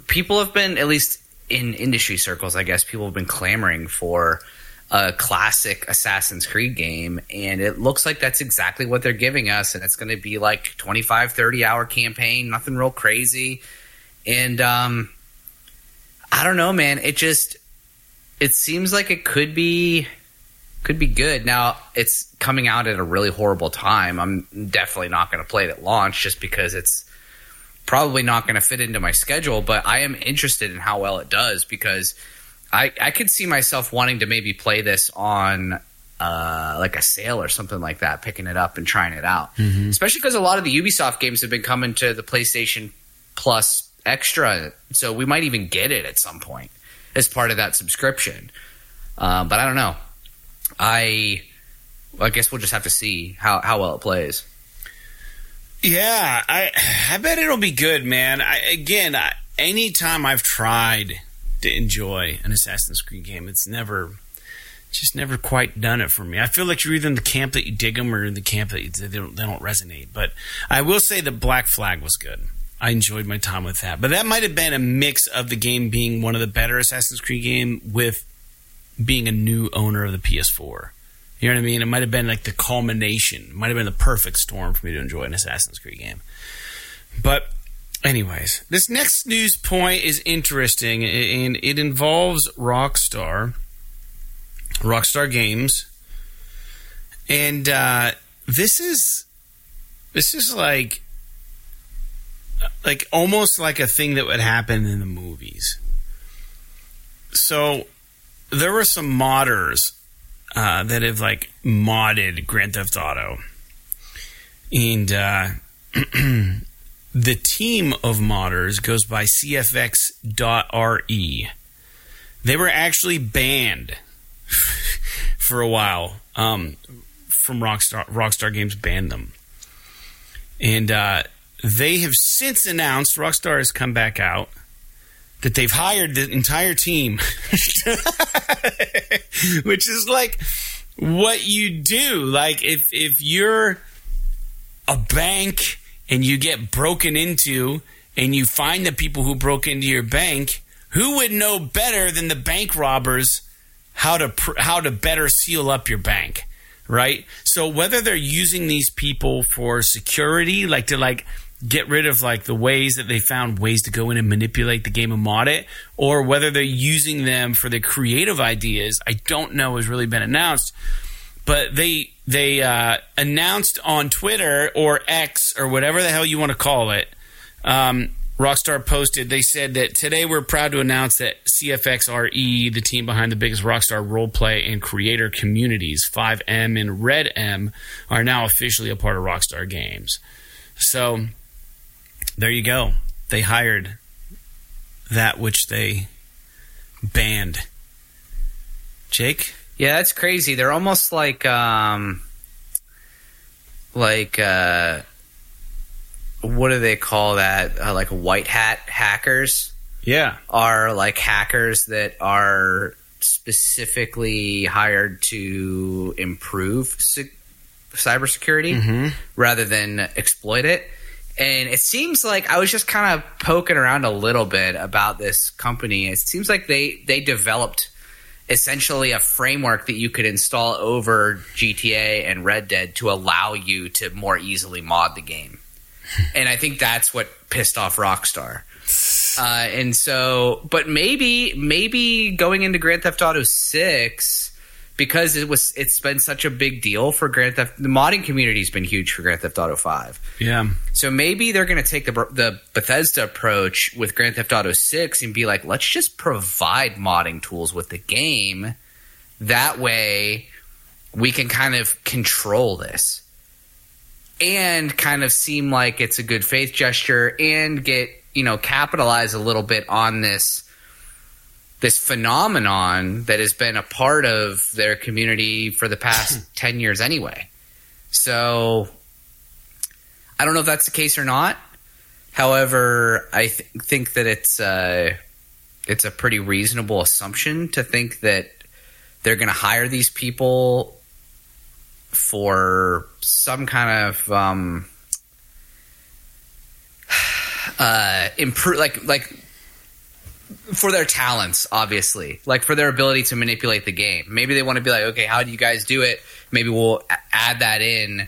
people have been at least in industry circles. I guess people have been clamoring for a classic Assassin's Creed game, and it looks like that's exactly what they're giving us. And it's going to be like 25, 30 hour campaign, nothing real crazy, and um. I don't know, man. It just it seems like it could be could be good. Now it's coming out at a really horrible time. I'm definitely not going to play it at launch just because it's probably not going to fit into my schedule. But I am interested in how well it does because I I could see myself wanting to maybe play this on. Uh, like a sale or something like that, picking it up and trying it out. Especially because a lot of the Ubisoft games have been coming to the PlayStation Plus extra, so we might even get it at some point as part of that subscription. Uh, but I don't know. I I guess we'll just have to see how, how well it plays. Yeah, I I bet it'll be good, man. I, again, I, anytime I've tried to enjoy an Assassin's Creed game, it's never just never quite done it for me. I feel like you're either in the camp that you dig them or in the camp that you, they don't they don't resonate. But I will say the Black Flag was good. I enjoyed my time with that. But that might have been a mix of the game being one of the better Assassin's Creed game with being a new owner of the PS4. You know what I mean? It might have been like the culmination. It might have been the perfect storm for me to enjoy an Assassin's Creed game. But, anyways, this next news point is interesting, and it involves Rockstar, Rockstar Games, and uh, this is this is like like almost like a thing that would happen in the movies. So there were some modders uh, that have like modded Grand Theft Auto, and uh, <clears throat> the team of modders goes by CFX.re. They were actually banned <laughs> for a while um, from Rockstar. Rockstar Games banned them, and uh, they have since announced Rockstar has come back out that they've hired the entire team, <laughs> which is like what you do. Like if if you're a bank and you get broken into and you find the people who broke into your bank, who would know better than the bank robbers how to pr- how to better seal up your bank, right? So whether they're using these people for security, like to like get rid of like the ways that they found ways to go in and manipulate the game and mod it, or whether they're using them for the creative ideas, I don't know has really been announced. But they they uh, announced on Twitter or X or whatever the hell you want to call it. Um, Rockstar posted, they said that today we're proud to announce that CFXRE, the team behind the biggest Rockstar roleplay and creator communities, FiveM and RedM, are now officially a part of Rockstar Games. So there you go. They hired that which they banned. Jake? Yeah, that's crazy. They're almost like um like uh what do they call that? Uh, like white hat hackers Yeah. are like hackers that are specifically hired to improve se- cybersecurity rather than exploit it. And it seems like I was just kind of poking around a little bit about this company. It seems like they they developed essentially a framework that you could install over GTA and Red Dead to allow you to more easily mod the game. <laughs> and I think that's what pissed off Rockstar. Uh, and so, but maybe, maybe going into Grand Theft Auto Six because it was it's been such a big deal for Grand Theft. The modding community's been huge for Grand Theft Auto Five. Yeah. So maybe they're going to take the the Bethesda approach with Grand Theft Auto 6 and be like, let's just provide modding tools with the game. That way we can kind of control this and kind of seem like it's a good faith gesture and get, you know, capitalize a little bit on this this phenomenon that has been a part of their community for the past <laughs> 10 years anyway. So I don't know if that's the case or not. However, I th- think that it's uh, it's a pretty reasonable assumption to think that they're going to hire these people for some kind of um, <sighs> uh, improve, like like for their talents, obviously, like for their ability to manipulate the game. Maybe they want to be like, okay, how do you guys do it? Maybe we'll add that in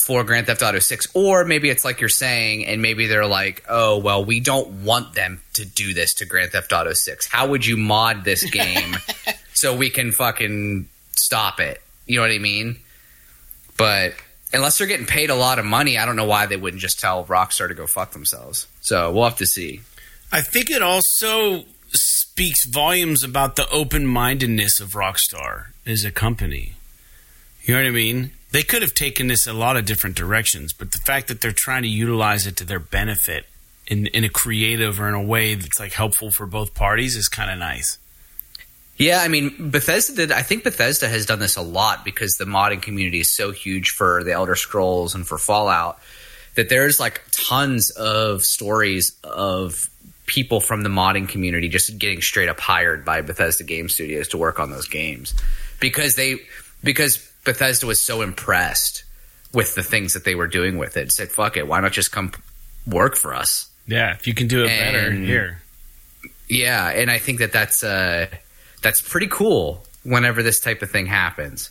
for Grand Theft Auto 6 or maybe it's like you're saying and maybe they're like oh well we don't want them to do this to Grand Theft Auto 6 how would you mod this game <laughs> so we can fucking stop it? You know what I mean? But unless they're getting paid a lot of money I don't know why they wouldn't just tell Rockstar to go fuck themselves. So we'll have to see I think it also speaks volumes about the open mindedness of Rockstar as a company. You know what I mean? They could have taken this a lot of different directions, but the fact that they're trying to utilize it to their benefit in, in a creative or in a way that's like helpful for both parties is kind of nice. Yeah, I mean, Bethesda did. I think Bethesda has done this a lot because the modding community is so huge for the Elder Scrolls and for Fallout that there's like tons of stories of people from the modding community just getting straight up hired by Bethesda Game Studios to work on those games because they because Bethesda was so impressed with the things that they were doing with it. Said, "Fuck it, why not just come work for us?" Yeah, if you can do it better, here. Yeah, and I think that that's uh, that's pretty cool. Whenever this type of thing happens,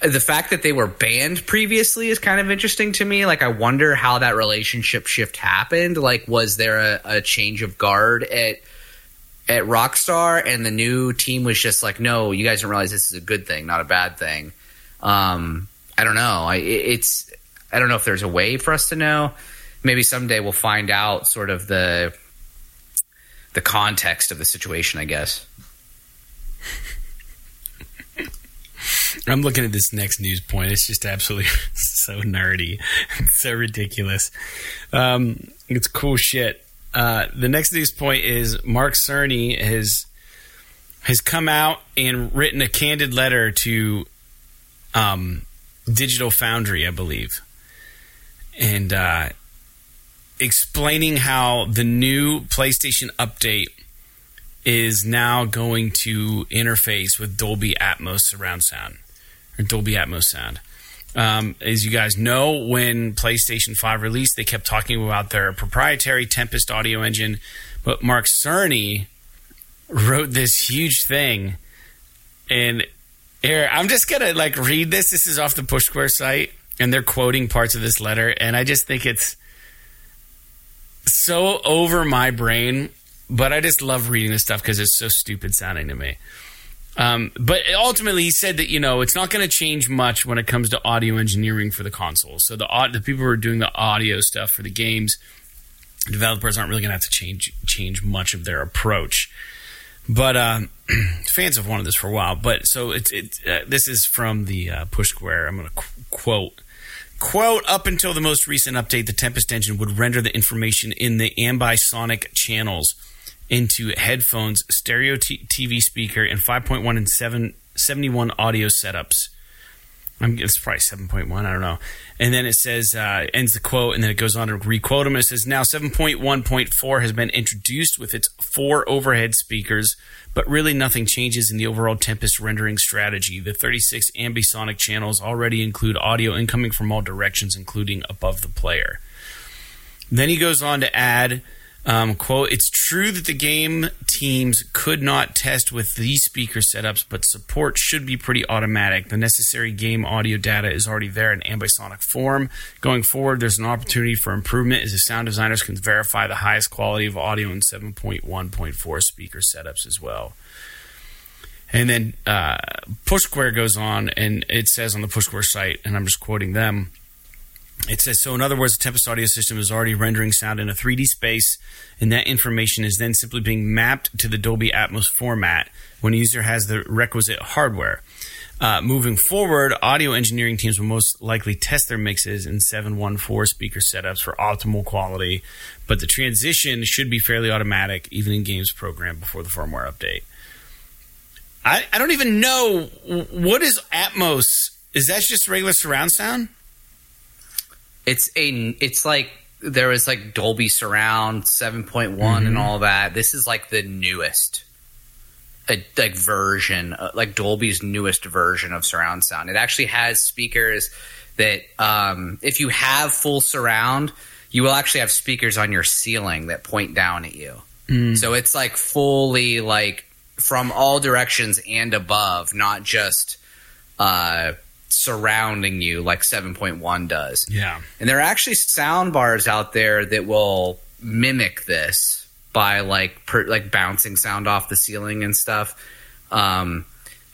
the fact that they were banned previously is kind of interesting to me. Like, I wonder how that relationship shift happened. Like, was there a, a change of guard at at Rockstar, and the new team was just like, "No, you guys don't realize this is a good thing, not a bad thing." Um, I don't know. I, it's I don't know if there's a way for us to know. Maybe someday we'll find out sort of the the context of the situation, I guess. <laughs> I'm looking at this next news point. It's just absolutely <laughs> so nerdy, <laughs> so ridiculous. Um, it's cool shit. Uh, the next news point is Mark Cerny has has come out and written a candid letter to um, Digital Foundry, I believe, and uh, explaining how the new PlayStation update is now going to interface with Dolby Atmos surround sound or Dolby Atmos sound. Um, as you guys know, when PlayStation 5 released, they kept talking about their proprietary Tempest audio engine. But Mark Cerny wrote this huge thing. And here, I'm just going to like read this. This is off the Push Square site. And they're quoting parts of this letter. And I just think it's so over my brain. But I just love reading this stuff because it's so stupid sounding to me. Um, but ultimately, he said that you know it's not going to change much when it comes to audio engineering for the consoles. So the the people who are doing the audio stuff for the games, developers aren't really going to have to change change much of their approach. But um, <clears throat> fans have wanted this for a while. But so it's it, uh, this is from the uh, Push Square. I'm going to qu- quote. Quote, up until the most recent update, the Tempest engine would render the information in the ambisonic channels into headphones, stereo t- TV speaker, and 5.1 and 7, 71 audio setups. I'm, it's probably 7.1, I don't know. And then it says, uh, ends the quote, and then it goes on to requote him. It says, now 7.1.4 has been introduced with its four overhead speakers, but really nothing changes in the overall Tempest rendering strategy. The 36 ambisonic channels already include audio incoming from all directions, including above the player. Then he goes on to add um, quote, it's true that the game teams could not test with these speaker setups, but support should be pretty automatic. The necessary game audio data is already there in ambisonic form. Going forward, there's an opportunity for improvement as the sound designers can verify the highest quality of audio in 7.1.4 speaker setups as well. And then uh, Push Square goes on, and it says on the Push Square site, and I'm just quoting them it says so. In other words, the Tempest audio system is already rendering sound in a 3D space, and that information is then simply being mapped to the Dolby Atmos format when a user has the requisite hardware. Uh, moving forward, audio engineering teams will most likely test their mixes in 714 speaker setups for optimal quality, but the transition should be fairly automatic, even in games programmed before the firmware update. I, I don't even know what is Atmos. Is that just regular surround sound? It's a it's like there was like Dolby Surround 7.1 mm-hmm. and all that. This is like the newest a, like version, uh, like Dolby's newest version of surround sound. It actually has speakers that um, if you have full surround, you will actually have speakers on your ceiling that point down at you. Mm. So it's like fully like from all directions and above, not just uh, surrounding you like 7.1 does. Yeah. And there are actually sound bars out there that will mimic this by like per, like bouncing sound off the ceiling and stuff. Um,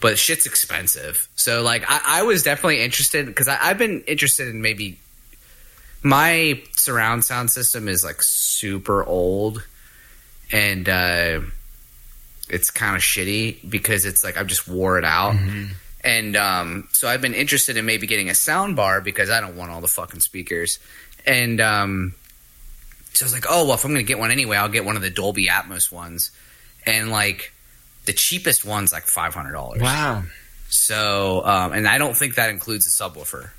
but shit's expensive. So like I, I was definitely interested because I've been interested in maybe my surround sound system is like super old and uh, it's kind of shitty because it's like I've just wore it out. Mm-hmm and um, so I've been interested in maybe getting a sound bar because I don't want all the fucking speakers. And um, so I was like, oh, well, if I'm going to get one anyway, I'll get one of the Dolby Atmos ones. And like the cheapest one's like $500. Wow. So, um, and I don't think that includes a subwoofer.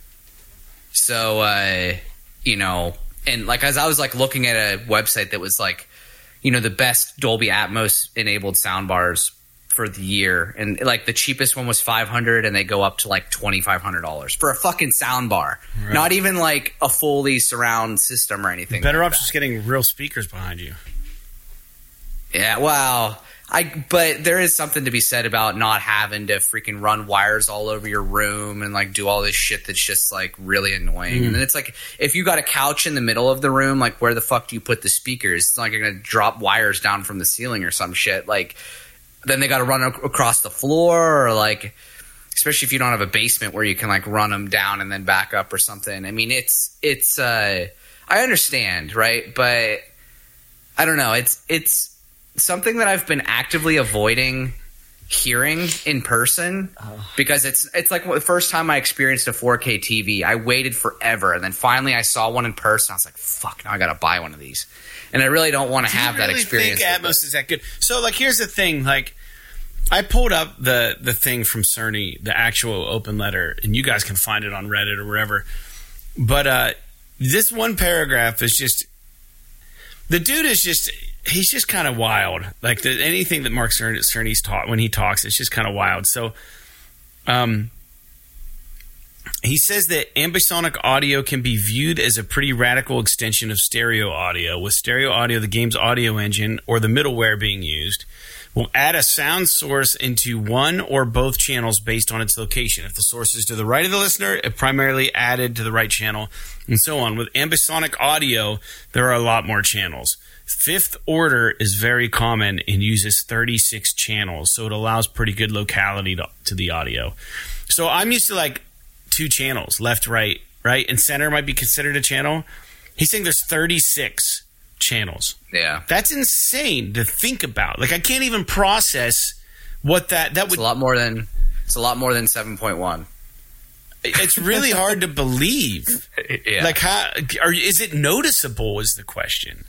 So, uh, you know, and like as I was like looking at a website that was like, you know, the best Dolby Atmos enabled sound bars for the year, and like the cheapest one was five hundred, and they go up to like twenty five hundred dollars for a fucking sound bar. Right. Not even like a fully surround system or anything. Better like off that. just getting real speakers behind you. Yeah, well, I but there is something to be said about not having to freaking run wires all over your room and like do all this shit that's just like really annoying. Mm. And then it's like if you got a couch in the middle of the room, like where the fuck do you put the speakers? It's not like you're gonna drop wires down from the ceiling or some shit. Like then they got to run ac- across the floor or like especially if you don't have a basement where you can like run them down and then back up or something. I mean, it's it's uh I understand, right? But I don't know. It's it's something that I've been actively avoiding hearing in person oh. because it's it's like the first time I experienced a 4K TV. I waited forever and then finally I saw one in person. I was like, "Fuck, now I got to buy one of these." And I really don't want to have really that experience. I think Atmos is that good? So, like, here's the thing. Like, I pulled up the the thing from Cerny, the actual open letter, and you guys can find it on Reddit or wherever. But uh, this one paragraph is just the dude is just he's just kind of wild. Like the, anything that Mark Cerny's taught when he talks, it's just kind of wild. So, um, he says that ambisonic audio can be viewed as a pretty radical extension of stereo audio. With stereo audio, the game's audio engine or the middleware being used will add a sound source into one or both channels based on its location. If the source is to the right of the listener, it primarily added to the right channel, and so on. With ambisonic audio, there are a lot more channels. Fifth order is very common and uses 36 channels, so it allows pretty good locality to, to the audio. So I'm used to like two channels, left, right, right, and center might be considered a channel. He's saying there's 36 channels. Yeah. That's insane to think about. Like I can't even process what that that It's would a lot more than it's a lot more than 7.1. it's really hard to believe. <laughs> yeah. Like how are is it noticeable is the question.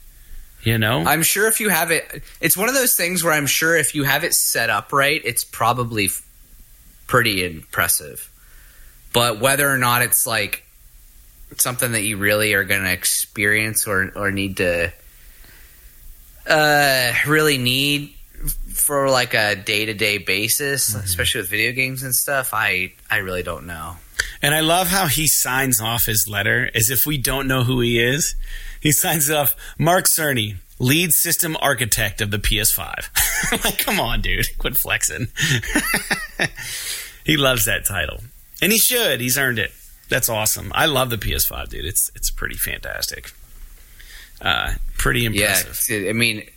You know? I'm sure if you have it, it's one of those things where I'm sure if you have it set up right, it's probably pretty impressive. But whether or not it's like something that you really are going to experience or or need to uh, really need for like a day to day basis, especially with video games and stuff, I I really don't know. And I love how he signs off his letter as if we don't know who he is. He signs off Mark Cerny, lead system architect of the PS5. <laughs> like, come on, dude. Quit flexing. <laughs> he loves that title. And he should. He's earned it. That's awesome. I love the PS5, dude. It's it's pretty fantastic. Uh, pretty impressive. Yeah, I mean,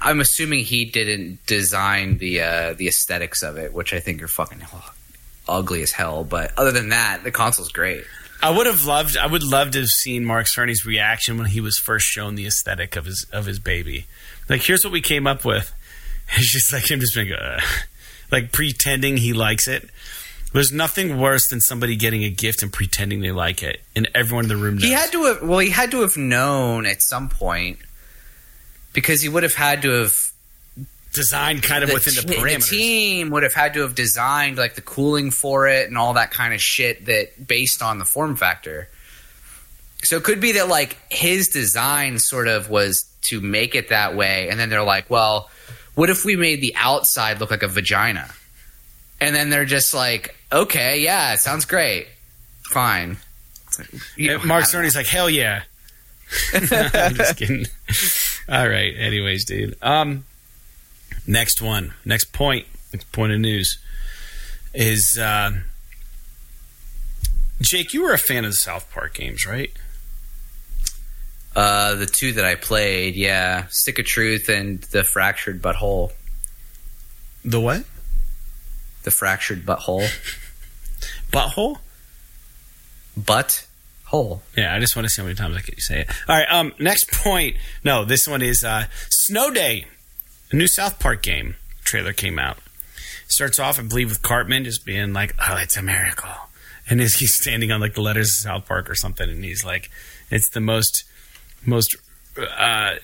I'm assuming he didn't design the uh, the aesthetics of it, which I think are fucking ugly as hell. But other than that, the console's great. I would have loved. I would love to have seen Mark Cerny's reaction when he was first shown the aesthetic of his of his baby. Like, here's what we came up with. <laughs> It's just like him just being, uh, <laughs> like pretending he likes it. There's nothing worse than somebody getting a gift and pretending they like it, and everyone in the room knows. He had to have. Well, he had to have known at some point because he would have had to have designed kind of within the te- parameters. team would have had to have designed like the cooling for it and all that kind of shit that based on the form factor. So it could be that like his design sort of was to make it that way, and then they're like, well, what if we made the outside look like a vagina? And then they're just like, okay, yeah, it sounds great, fine. You- And Mark I. Cerny's like, hell yeah. <laughs> <laughs> I'm just kidding. All right. Anyways, dude. Um, next one, next point, next point of news is uh, Jake. You were a fan of the South Park games, right? Uh, the two that I played, yeah, Stick of Truth and the Fractured Butthole. The what? The Fractured Butthole. Butthole? Butt hole. Yeah, I just want to see how many times I can say it. All right. Um, next point. No, this one is uh, Snow Day. A new South Park game trailer came out. Starts off, I believe, with Cartman just being like, "Oh, it's a miracle," and is he's standing on like the letters of South Park or something, and he's like, "It's the most most uh,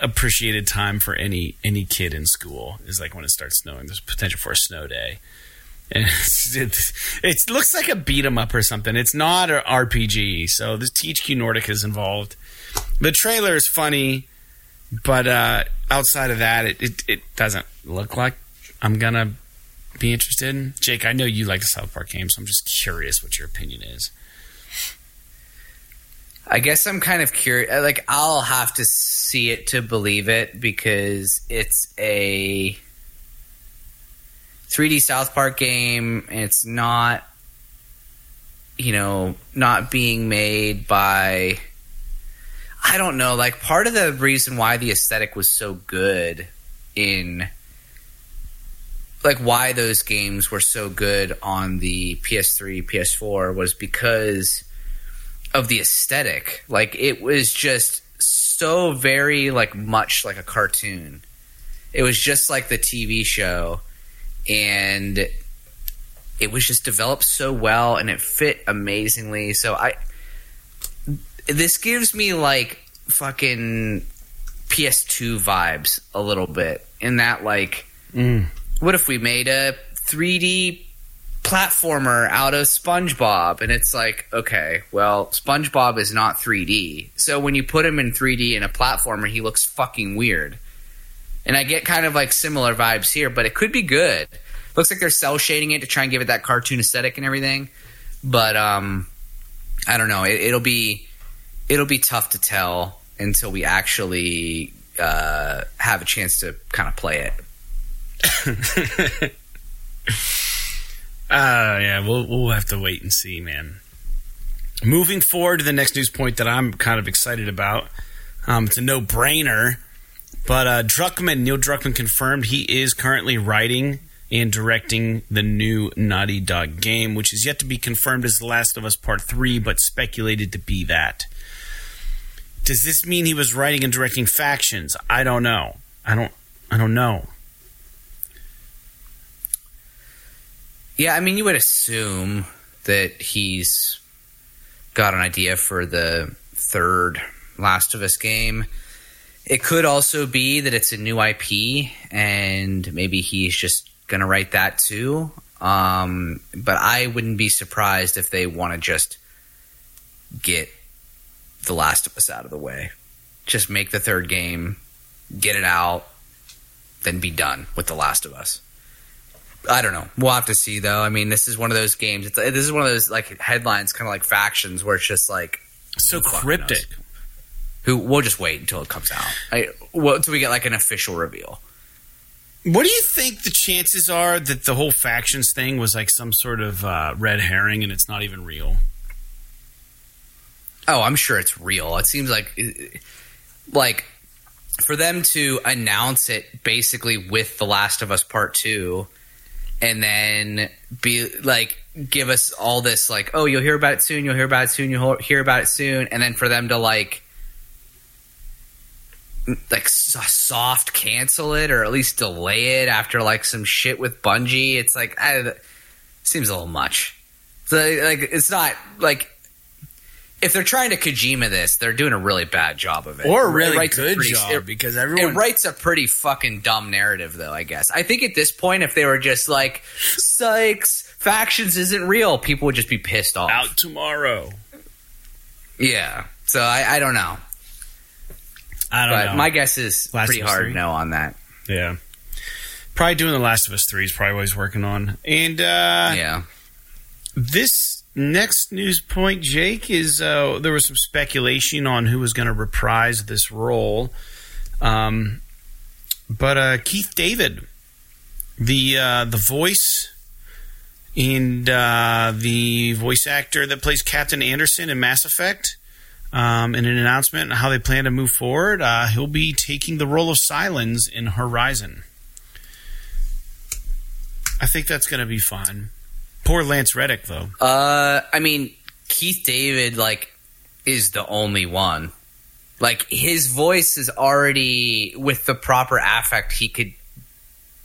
appreciated time for any any kid in school is like when it starts snowing. There's potential for a snow day." It's, it looks like a beat 'em up or something. It's not an RPG, so the THQ Nordic is involved. The trailer is funny, but uh, outside of that, it, it, it doesn't look like I'm gonna be interested in. Jake, I know you like the South Park games, so I'm just curious what your opinion is. I guess I'm kind of curious. Like, I'll have to see it to believe it because it's a 3D South Park game. It's not, you know, not being made by. I don't know. Like, part of the reason why the aesthetic was so good in. Like, why those games were so good on the PS3, PS4 was because of the aesthetic. Like it was just so very like much like a cartoon. It was just like the TV show and it was just developed so well and it fit amazingly. So I this gives me like fucking PS2 vibes a little bit in that like mm. what if we made a 3D platformer out of SpongeBob? And it's like, okay, well, SpongeBob is not 3D. So when you put him in 3D in a platformer, he looks fucking weird. And I get kind of like similar vibes here, but it could be good. Looks like they're cell shading it to try and give it that cartoon aesthetic and everything. but um, I don't know. It, it'll be it'll be tough to tell until we actually uh, have a chance to kind of play it. <laughs> Uh, yeah, we'll we'll have to wait and see, man. Moving forward to the next news point that I'm kind of excited about. Um, it's a no brainer, but uh, Druckmann, Neil Druckmann confirmed he is currently writing and directing the new Naughty Dog game, which is yet to be confirmed as The Last of Us Part 3, but speculated to be that. Does this mean he was writing and directing factions? I don't know. I don't I don't know. Yeah, I mean, you would assume that he's got an idea for the third Last of Us game. It could also be that it's a new IP and maybe he's just going to write that too. Um, but I wouldn't be surprised if they want to just get The Last of Us out of the way. Just make the third game, get it out, then be done with The Last of Us. I don't know. We'll have to see, though. I mean, this is one of those games. It's, this is one of those like headlines, kind of like factions, where it's just like So cryptic. Who. We'll just wait until it comes out. I, well, until we get like an official reveal. What do you think the chances are that the whole factions thing was like some sort of uh, red herring and it's not even real? Oh, I'm sure it's real. It seems like, like, for them to announce it basically with The Last of Us Part Two, and then be like, give us all this like, oh, you'll hear about it soon. You'll hear about it soon. You'll hear about it soon, and then for them to like, like soft cancel it or at least delay it after like some shit with Bungie. It's like, I, seems a little much. So like, it's not like if they're trying to Kojima this, they're doing a really bad job of it. Or a It really a good pretty- job it- because it everyone. writes a pretty fucking dumb narrative, though. I guess. I think at this point, if they were just like, "Sykes, factions isn't real," people would just be pissed off. out tomorrow. Yeah. So I, I don't know, I don't but know. my guess is Last pretty hard three? no on that. yeah. Probably doing The Last of Us 3 is probably what he's working on. And uh, yeah. this next news point, Jake, is uh, there was some speculation on who was going to reprise this role. Um, but uh, Keith David, the uh, the voice and uh, the voice actor that plays Captain Anderson in Mass Effect, um, in an announcement how they plan to move forward, uh, he'll be taking the role of Sylens in Horizon. I think that's going to be fun. Poor Lance Reddick, though. Uh, I mean, Keith David like is the only one. Like his voice is already with the proper affect. He could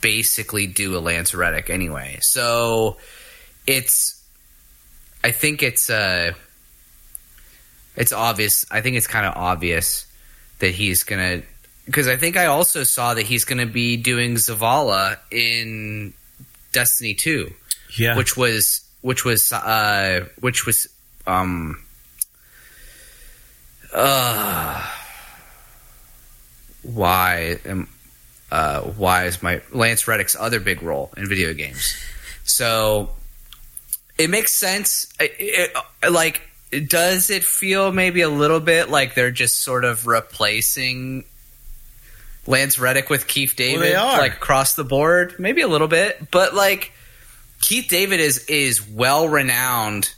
basically do a Lance Reddick anyway. So it's, I think it's uh, it's obvious. I think it's kind of obvious that he's gonna because I think I also saw that he's gonna be doing Zavala in Destiny Two Yeah. which was which was uh which was um uh why am uh why is my Lance Reddick's other big role in video games so it makes sense it, it, like does it feel maybe a little bit like they're just sort of replacing Lance Reddick with Keith David they are. like across the board maybe a little bit but like Keith David is is well renowned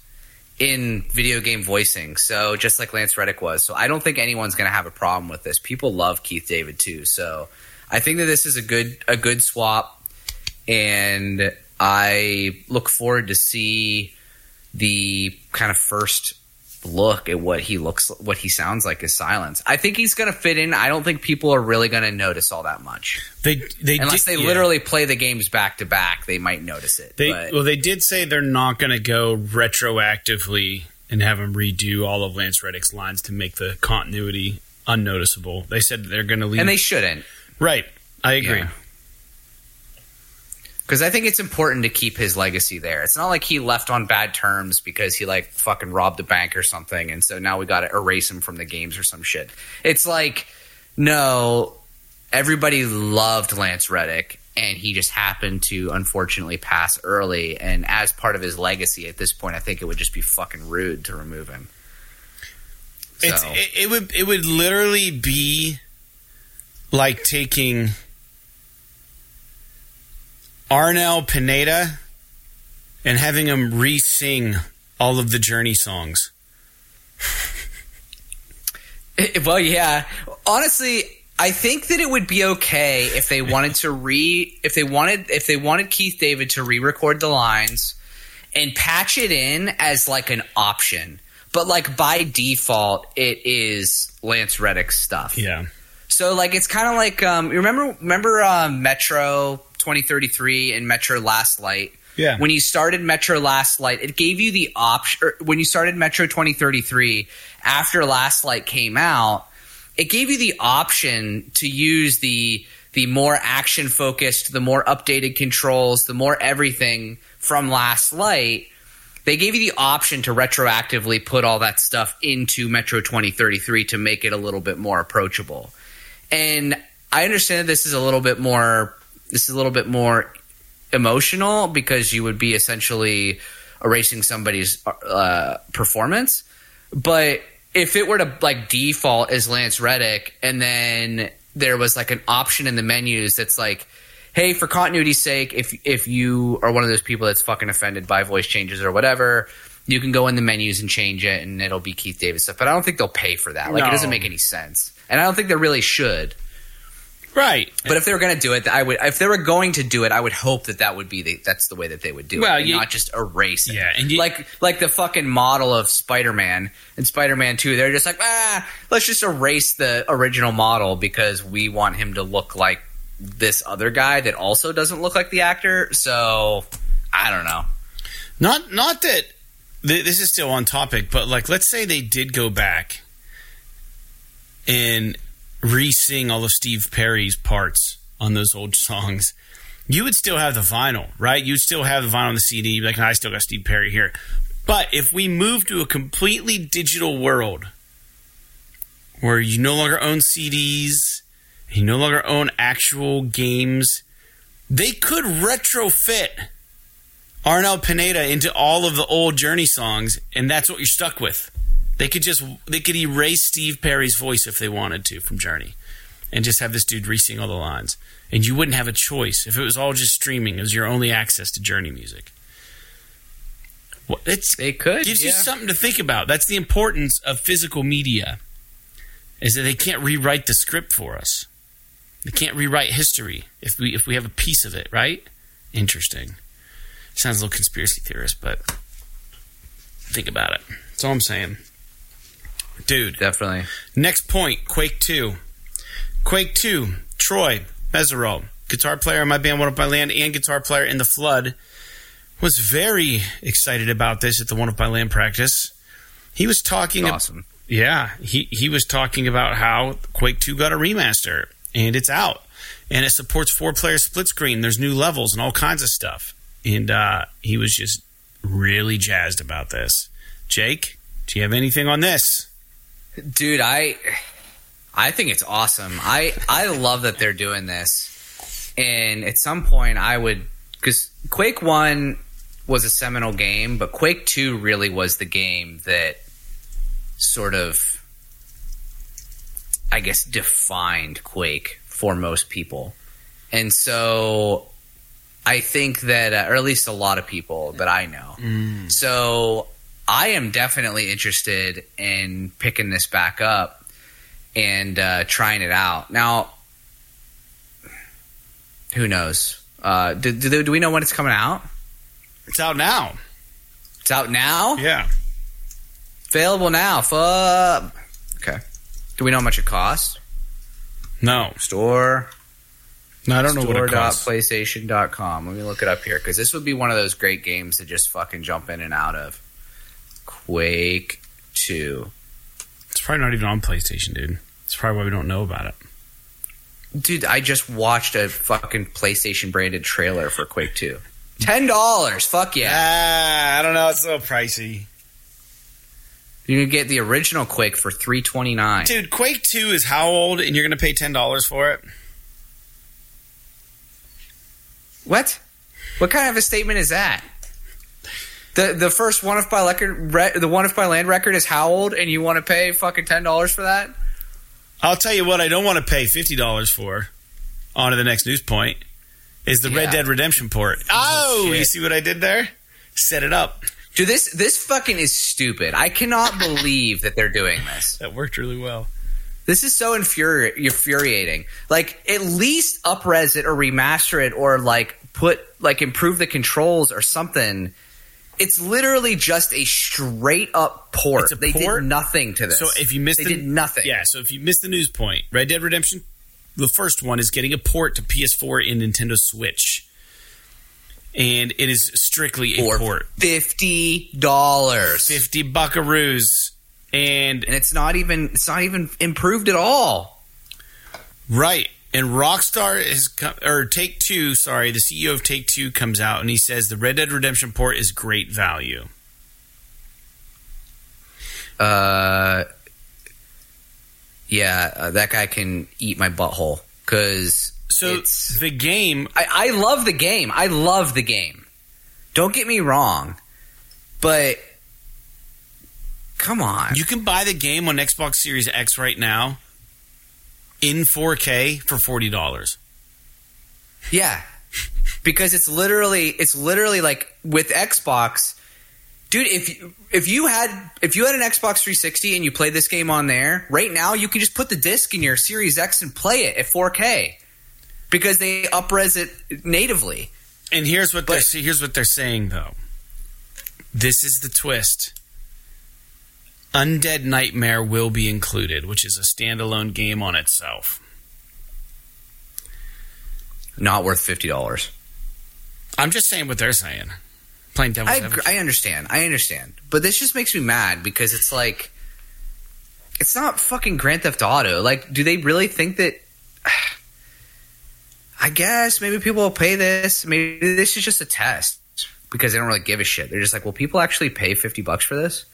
in video game voicing, so just like Lance Reddick was. So I don't think anyone's going to have a problem with this. People love Keith David too, so I think that this is a good a good swap, and I look forward to see the kind of first look at what he looks what he sounds like as Sylens. I think he's going to fit in. I don't think people are really going to notice all that much. They they Unless did- they yeah. literally play the games back to back, they might notice it. They but- well, they did say they're not going to go retroactively and have him redo all of Lance Reddick's lines to make the continuity unnoticeable. They said they're going to leave. and they shouldn't. right. I agree. Because I think it's important to keep his legacy there. It's not like he left on bad terms because he like fucking robbed a bank or something, and so now we got to erase him from the games or some shit. It's like no, everybody loved Lance Reddick, and he just happened to unfortunately pass early. And as part of his legacy at this point, I think it would just be fucking rude to remove him. It's, So- it, it would it would literally be like taking Arnel Pineda and having him re-sing all of the Journey songs. <laughs> Well, yeah. Honestly, I think that it would be okay if they wanted to re if they wanted if they wanted Keith David to re-record the lines and patch it in as like an option. But like by default, it is Lance Reddick's stuff. Yeah. So like it's kind of like um, you remember remember um, Metro 2033 and Metro Last Light. Yeah. When you started Metro Last Light, it gave you the option. Er, when you started Metro 2033, after Last Light came out, it gave you the option to use the the more action focused, the more updated controls, the more everything from Last Light. They gave you the option to retroactively put all that stuff into Metro 2033 to make it a little bit more approachable. And I understand this is a little bit more this is a little bit more emotional because you would be essentially erasing somebody's uh, performance. But if it were to like default as Lance Reddick, and then there was like an option in the menus that's like, hey, for continuity's sake, if if you are one of those people that's fucking offended by voice changes or whatever. You can go in the menus and change it, and it'll be Keith David stuff. But I don't think they'll pay for that. Like, it doesn't make any sense, and I don't think they really should. Right. But if they were going to do it, I would. If they were going to do it, I would hope that that would be the. That's the way that they would do Well, it, and you- not just erase it. Yeah, and you- like like the fucking model of Spider Man and Spider Man Two. They're just like, ah, let's just erase the original model because we want him to look like this other guy that also doesn't look like the actor. So I don't know. Not not that th- this is still on topic, but like let's say they did go back and re-sing all of Steve Perry's parts on those old songs. You would still have the vinyl, right? You'd still have the vinyl on the CD. You'd be like, I still got Steve Perry here. But if we move to a completely digital world where you no longer own CDs, you no longer own actual games, they could retrofit Arnel Pineda into all of the old Journey songs, and that's what you're stuck with. They could just they could erase Steve Perry's voice if they wanted to from Journey, and just have this dude re-sing all the lines, and you wouldn't have a choice if it was all just streaming. It was your only access to Journey music. Well, it's They could. gives you something to think about. That's the importance of physical media, is that they can't rewrite the script for us. They can't rewrite history if we if we have a piece of it, right? Interesting. Sounds a little conspiracy theorist, but think about it. That's all I'm saying. Dude, Definitely. next point Quake 2. Quake 2, Troy Mesereau, guitar player in my band One Up My Land and guitar player in The Flood, was very excited about this at the One Up My Land practice. He was talking Awesome. yeah, he he was talking about how Quake 2 got a remaster and it's out. And it supports four player split screen. There's new levels and all kinds of stuff. And uh, he was just really jazzed about this. Jake, do you have anything on this? Dude i i think it's awesome. I i love that they're doing this. And at some point i would because quake 1 was a seminal game but quake 2 really was the game that sort of i guess defined quake for most people. And so i think that uh, or at least a lot of people that i know. So I am definitely interested in picking this back up and uh, trying it out. Now, who knows? Uh, do, do, do we know when it's coming out? It's out now. It's out now. Yeah. Available now. Fuck. Okay. Do we know how much it costs? No. Store. No, I don't know what it costs. PlayStation.com. Let me look it up here because this would be one of those great games to just fucking jump in and out of. Quake 2. It's probably not even on PlayStation, dude. It's probably why we don't know about it. Dude, I just watched a fucking PlayStation branded trailer for Quake 2. Ten dollars, fuck yeah! Ah, I don't know. It's so pricey. You can get the original Quake for three twenty nine. Dude, Quake 2 is how old and you're going to pay $10 for it? What? What kind of a statement is that? The the first one if by record re, the one if by land record is how old, and you want to pay fucking ten dollars for that? I'll tell you what I don't want to pay fifty dollars for. On to the next news point is the Red Dead Redemption port. Oh, oh shit. you see what I did there? Set it up. Dude, this this fucking is stupid. I cannot <laughs> believe that they're doing this. That worked really well. This is so infuri- infuriating. Like, at least upres it or remaster it or like put like improve the controls or something. It's literally just a straight up port. It's a they port? did nothing to this. So if you missed they the, did nothing. Yeah, so if you missed the news point, Red Dead Redemption, the first one is getting a port to PS4 and Nintendo Switch. And it is strictly a for port. fifty dollars, 50 buckaroos. And and it's not even it's not even improved at all. right. And Rockstar is come, or Take 2, sorry, the CEO of Take 2 comes out and he says the Red Dead Redemption port is great value. Uh, yeah, uh, that guy can eat my butthole because So it's. the game I, I love the game. I love the game. Don't get me wrong, but come on. You can buy the game on Xbox Series X right now in 4K for forty dollars. Yeah. Because it's literally it's literally like with Xbox Dude, if you, if you had if you had an Xbox 360 and you played this game on there, right now you can just put the disc in your Series X and play it at 4K because they upres it natively. And here's what they're here's what they're saying though. This is the twist. Undead Nightmare will be included, which is a standalone game on itself. Not worth fifty dollars. I'm just saying what they're saying. Plain devil's I advocate. I understand. I understand. But this just makes me mad because it's like it's not fucking Grand Theft Auto. Like, do they really think that <sighs> I guess maybe people will pay this. Maybe this is just a test because they don't really give a shit. They're just like, well, people actually pay 50 bucks for this.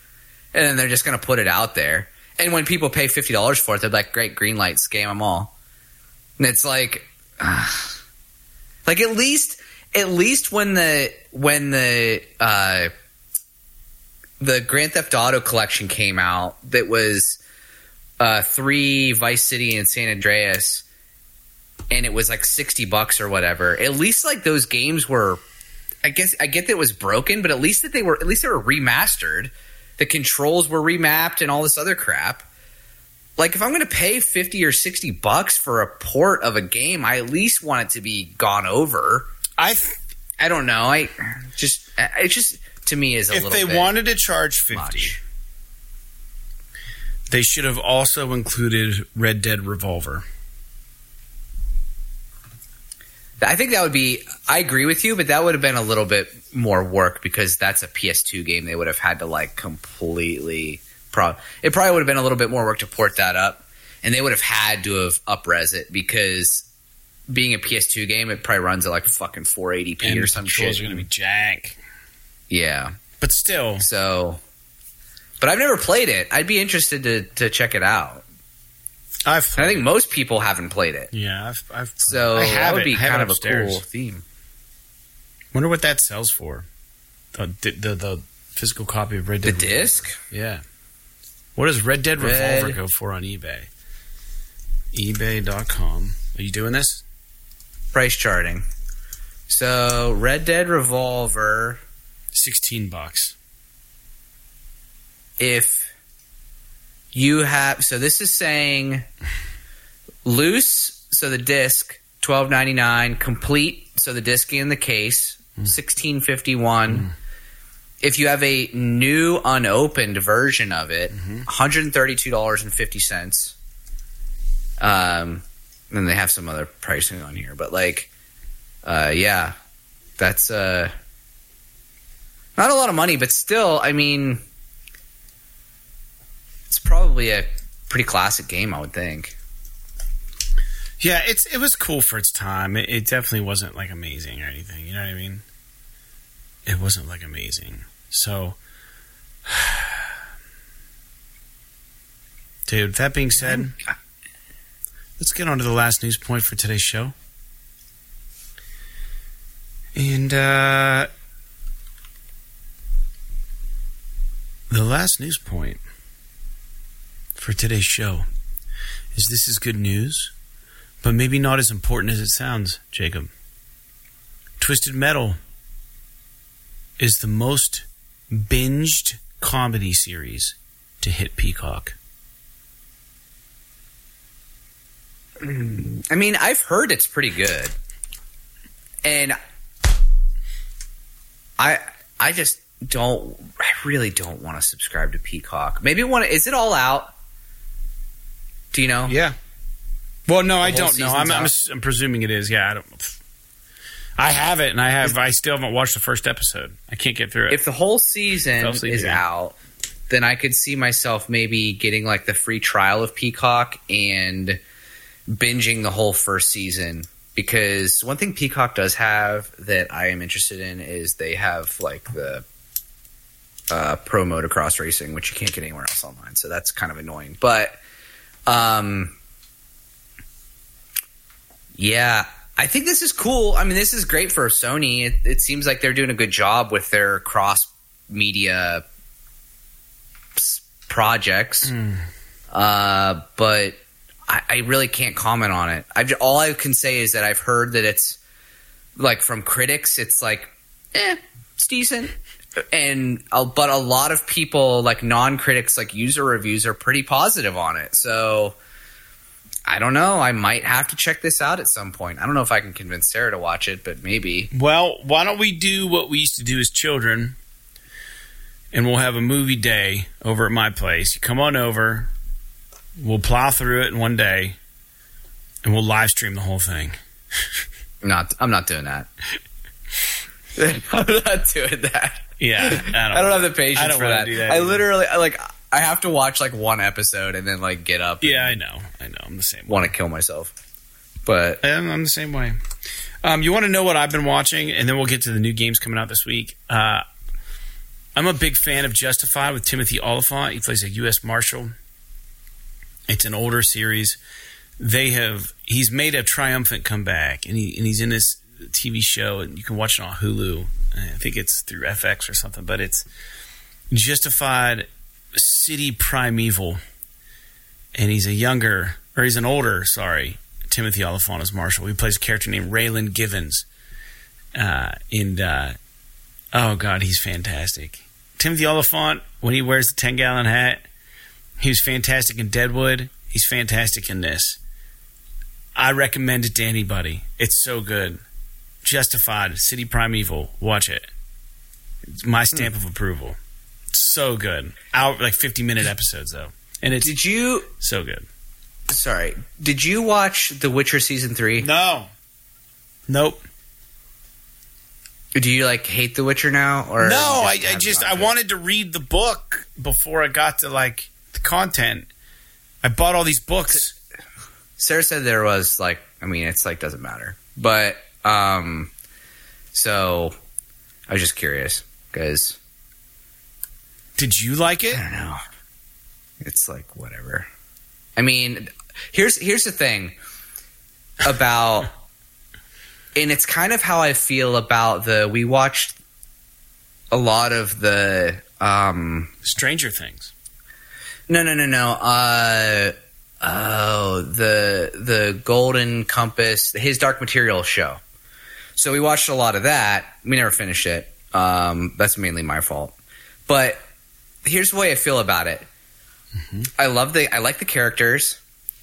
And then they're just going to put it out there. And when people pay $50 for it, they're like, great, green light, scam them all. And it's like, like at least, at least when the, when the, uh, the Grand Theft Auto collection came out, that was uh, three Vice City and San Andreas, and it was like sixty bucks or whatever. At least like those games were, I guess I get that it was broken, but at least that they were at least they were remastered. The controls were remapped and all this other crap. Like if I'm going to pay fifty or sixty bucks for a port of a game, I at least want it to be gone over. I th- I don't know. I just it just to me is a little if they wanted to charge 50, much. they should have also included Red Dead Revolver. I think that would be. I agree with you, but that would have been a little bit more work because that's a PS2 game. They would have had to like completely. Pro- it probably would have been a little bit more work to port that up, and they would have had to have upres it because being a PS2 game, it probably runs at like fucking 480p And or some controls shit. are going to be jank. yeah. But still, So, but I've never played it. I'd be interested to to check it out. I've And I think most people haven't played it, yeah, I've, I've so that would be kind of a upstairs. cool theme. Wonder what that sells for. The the, the, the physical copy of Red The Dead. disc. Yeah. What does Red Dead Red- Revolver go for on eBay? eBay.com. Are you doing this? price charting. So Red Dead Revolver, 16 bucks. if you have so this is saying loose, so the disc, twelve ninety nine, complete, so the disc in the case, sixteen fifty one. If you have a new unopened version of it, $132.50. Um then they have some other pricing on here, but like uh yeah, that's uh not a lot of money, but still, I mean it's probably a pretty classic game, I would think. Yeah, it's it was cool for its time. It, it definitely wasn't like amazing or anything. You know what I mean? It wasn't like amazing. So, <sighs> dude. That being said, let's get on to the last news point for today's show. And uh, the last news point for today's show is this is good news, but maybe not as important as it sounds, Jacob. Twisted Metal is the most binged comedy series to hit Peacock. <clears throat> I mean, I've heard it's pretty good, and I I just don't. I really don't want to subscribe to Peacock. Maybe one. Is it all out? Do you know? Yeah. Well, no, I don't know. I'm, I'm. I'm presuming it is. Yeah, I don't. I have it, and I have. I still haven't watched the first episode. I can't get through it. If the whole season is out, then I could see myself maybe getting like the free trial of Peacock and binging the whole first season. Because one thing Peacock does have that I am interested in is they have like the uh, pro motocross racing, which you can't get anywhere else online. So that's kind of annoying. But um, yeah, I think this is cool. I mean, this is great for Sony. It, it seems like they're doing a good job with their cross media projects. Uh, but I, I really can't comment on it. I've, all I can say is that I've heard that it's like from critics, it's like, eh, it's decent. And but a lot of people, like non-critics, like user reviews, are pretty positive on it. So I don't know. I might have to check this out at some point. I don't know if I can convince Sarah to watch it, but maybe. Well, why don't we do what we used to do as children, and we'll have a movie day over at my place. You come on over, we'll plow through it in one day, and we'll live stream the whole thing. I'm <laughs> not. I'm not doing that. <laughs> I'm not doing that. Yeah, I don't, <laughs> I don't have the I patience don't for that. do that I literally I, like. I have to watch like one episode and then like get up. Yeah, I know, I know. I'm the same. Want to kill myself, but I'm, I'm the same way. Um, you want to know what I've been watching, and then we'll get to the new games coming out this week. Uh, I'm a big fan of Justified with Timothy Olyphant. He plays a U.S. Marshal. It's an older series. They have he's made a triumphant comeback, and he and he's in this TV show, and you can watch it on Hulu. I think it's through FX or something, but it's Justified City Primeval, and he's a younger or he's an older, sorry, Timothy Olyphant as Marshall. He plays a character named Raylan Givens. Uh, and uh, oh god, he's fantastic. Timothy Olyphant, when he wears the ten gallon hat, he was fantastic in Deadwood. He's fantastic in this. I recommend it to anybody. It's so good. Justified, City Primeval. Watch it. It's my hmm. stamp of approval. So good. Out like fifty minute episodes though, and it's did you? so good. Sorry, did you watch The Witcher season three? No. Nope. Do you like hate The Witcher now, or No, you I, I just I it? wanted to read the book before I got to like the content. I bought all these books. Sarah said there was like, I mean, it's like doesn't matter, but um, so I was just curious because Did you like it? I don't know. It's like whatever. I mean, here's here's the thing about, <laughs> and it's kind of how I feel about the. We watched a lot of the. um Stranger Things. No, no, no, no. Uh, oh, the the Golden Compass, his Dark Material show. So we watched a lot of that. We never finished it. Um, that's mainly my fault. But here's the way I feel about it. I love the I like the characters,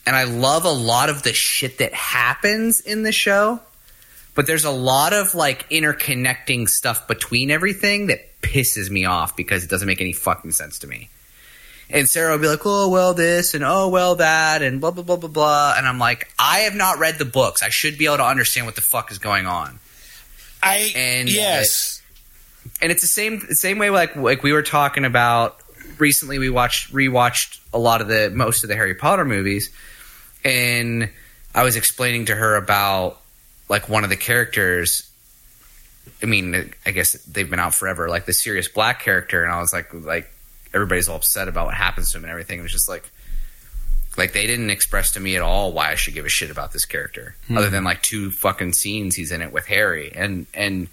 and I love a lot of the shit that happens in the show. But there's a lot of like interconnecting stuff between everything that pisses me off because it doesn't make any fucking sense to me. And Sarah will be like, "Oh well, this and oh well that and blah blah blah blah blah," and I'm like, "I have not read the books. I should be able to understand what the fuck is going on." I And, uh, yes. and it's the same same way like like we were talking about recently we watched rewatched a lot of the most of the Harry Potter movies. And I was explaining to her about like one of the characters. I mean I guess they've been out forever like the Sirius Black character. And I was like like everybody's all upset about what happens to him and everything. It was just like like they didn't express to me at all why I should give a shit about this character hmm. other than like two fucking scenes he's in it with Harry and and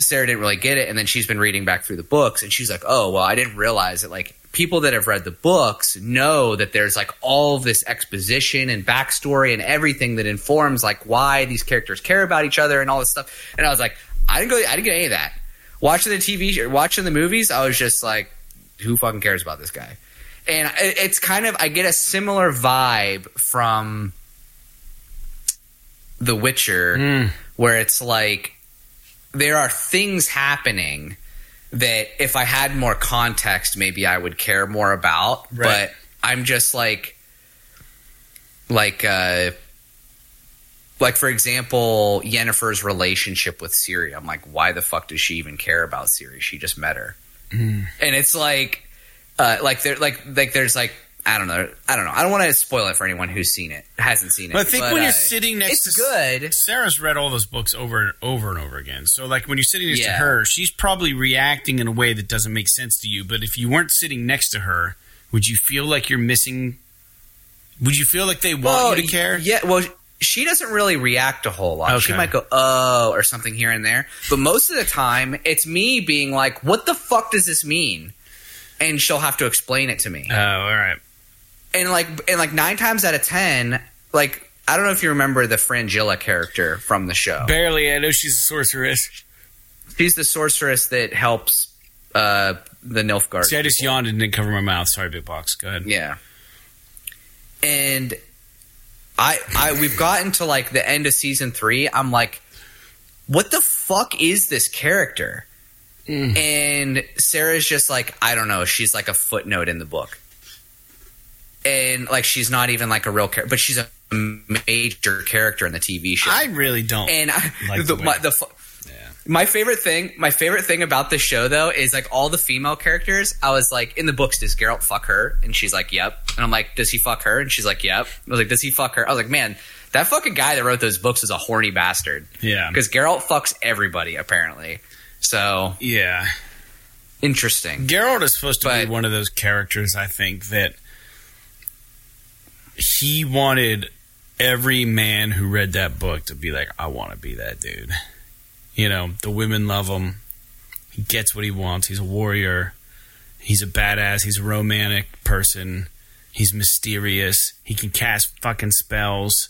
Sarah didn't really get it, and then she's been reading back through the books, and she's like, "Oh, well, I didn't realize that like people that have read the books know that there's like all of this exposition and backstory and everything that informs like why these characters care about each other and all this stuff." And I was like, "I didn't go, I didn't get any of that." Watching the TV, watching the movies, I was just like, "Who fucking cares about this guy?" And it- it's kind of I get a similar vibe from The Witcher, where it's like there are things happening that if I had more context, maybe I would care more about. Right. But I'm just like, like, uh, like for example, Yennefer's relationship with Ciri. I'm like, why the fuck does she even care about Ciri? She just met her, and it's like, uh, like there, like, like there's like. I don't know. I don't know. I don't want to spoil it for anyone who's seen it, hasn't seen it. But I think But, when uh, you're sitting next it's to good. Sarah's read all those books over and over and over again. So like when you're sitting next to her, she's probably reacting in a way that doesn't make sense to you. But if you weren't sitting next to her, would you feel like you're missing? Would you feel like they want Well, you to care? Yeah, well, she doesn't really react a whole lot. She might go, oh, or something here and there. But most of the time, it's me being like, what the fuck does this mean? And she'll have to explain it to me. Oh, all right. And like, and like nine times out of ten, like, I don't know if you remember the Fringilla character from the show. Barely. I know she's a sorceress. She's the sorceress that helps uh, the Nilfgaard. See, I just yawned and didn't cover my mouth. Sorry, big box. Go ahead. Yeah. And I I we've gotten to like the end of season 3. I'm like what the fuck is this character? Mm. And Sarah's just like I don't know, she's like a footnote in the book. And like she's not even like a real character, but she's a major character in the TV show. I really don't. and I, <laughs> Like the, the my, the yeah. my favorite thing, my favorite thing about the show though is like all the female characters. I was like, in the books, does Geralt fuck her? And she's like, yep. And I'm like, does he fuck her? And she's like, yep. I was like, does he fuck her? I was like, man, that fucking guy that wrote those books is a horny bastard. Yeah. Because Geralt fucks everybody apparently. So Yeah. interesting. Geralt is supposed to But- be one of those characters, I think, that he wanted every man who read that book to be like, I want to be that dude. You know, the women love him. He gets what he wants. He's a warrior. He's a badass. He's a romantic person. He's mysterious. He can cast fucking spells.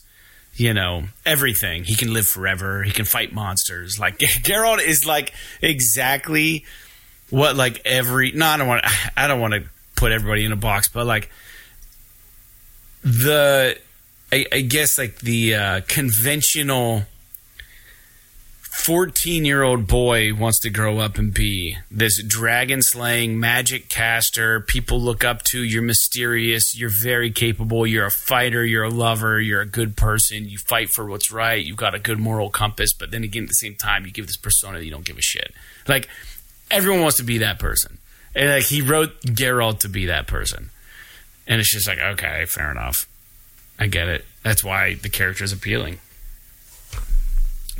You know, everything. He can live forever. He can fight monsters. Like, <laughs> Geralt is like exactly what like every no i don't want <sighs> i don't want to put everybody in a box but like the i, I guess like the uh, conventional 14 year old boy wants to grow up and be this dragon slaying magic caster people look up to you're mysterious you're very capable you're a fighter you're a lover you're a good person you fight for what's right you've got a good moral compass but then again at the same time you give this persona that you don't give a shit like everyone wants to be that person. And like he wrote Geralt to be that person. And it's just like, okay, fair enough. I get it. That's why the character is appealing.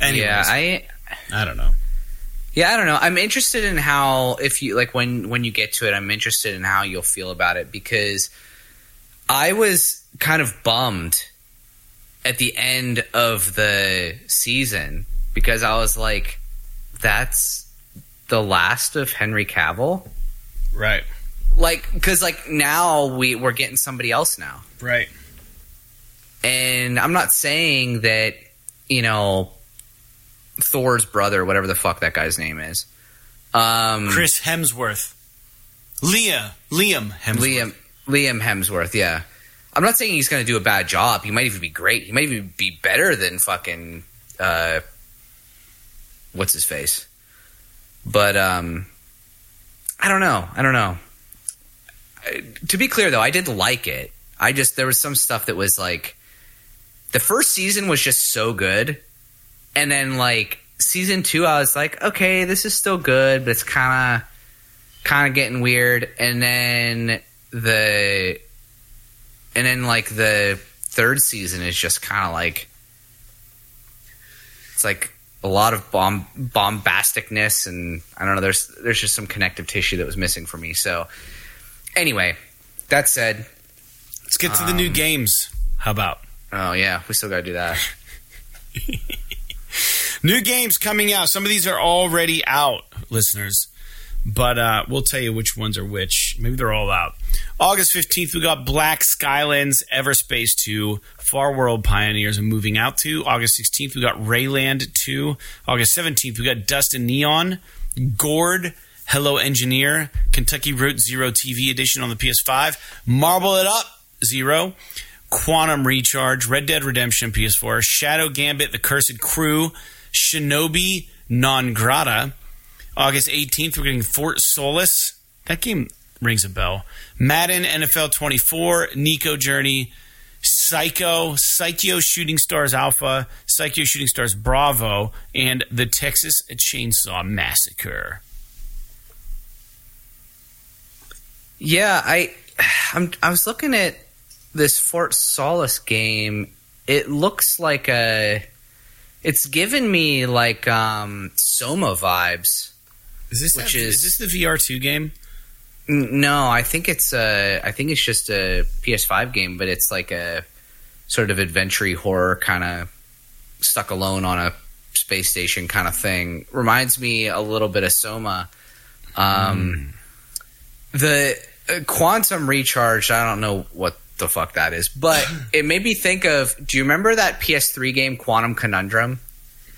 Anyways, Yeah, I I don't know. Yeah, I don't know. I'm interested in how if you like when when you get to it, I'm interested in how you'll feel about it because I was kind of bummed at the end of the season because I was like that's the last of Henry Cavill. Right. Like cuz like now we we're getting somebody else now. Right. And I'm not saying that, you know, Thor's brother, whatever the fuck that guy's name is. Um Chris Hemsworth. Leah. Liam Hemsworth. Liam Liam Hemsworth, yeah. I'm not saying he's going to do a bad job. He might even be great. He might even be better than fucking uh what's his face. But um I don't know. I don't know. I- To be clear though, I did like it. I just there was some stuff that was like the first season was just so good. And then like season 2 I was like, okay, this is still good, but it's kind of kind of getting weird and then the and then like the third season is just kind of like it's like a lot of bomb bombasticness and I don't know there's there's just some connective tissue that was missing for me so anyway that said Let's get to the new um, games. How about? oh yeah we still got to do that <laughs> New games coming out. Some of these are already out, listeners. But uh, we'll tell you which ones are which. Maybe they're all out. August 15th, we got Black Skylands, Everspace 2, Far World Pioneers, and Moving Out 2. August 16th, we got Rayland 2. August 17th, we got Dust and Neon, Gord, Hello Engineer, Kentucky Route Zero TV edition on the PS5, Marble It Up Zero, Quantum Recharge, Red Dead Redemption PS4, Shadow Gambit, The Cursed Crew, Shinobi Non Grata. August 18th, we're getting Fort Solis. That game rings a bell. Madden NFL 24, Nico Journey, Psycho, Psycho Shooting Stars Alpha, Psycho Shooting Stars Bravo, and the Texas Chainsaw Massacre. Yeah, I I'm, I was looking at this Fort Solis game. It looks like a it's given me like um Soma vibes. Is this Which that- is- is this the VR2 game? N- No, I think it's a I think it's just a PS5 game, but it's like a sort of adventure horror kind of stuck alone on a space station kind of thing. Reminds me a little bit of Soma. Um, The uh, Quantum Recharge, I don't know what the fuck that is, but <laughs> it made me think of. Do you remember that PS3 game Quantum Conundrum?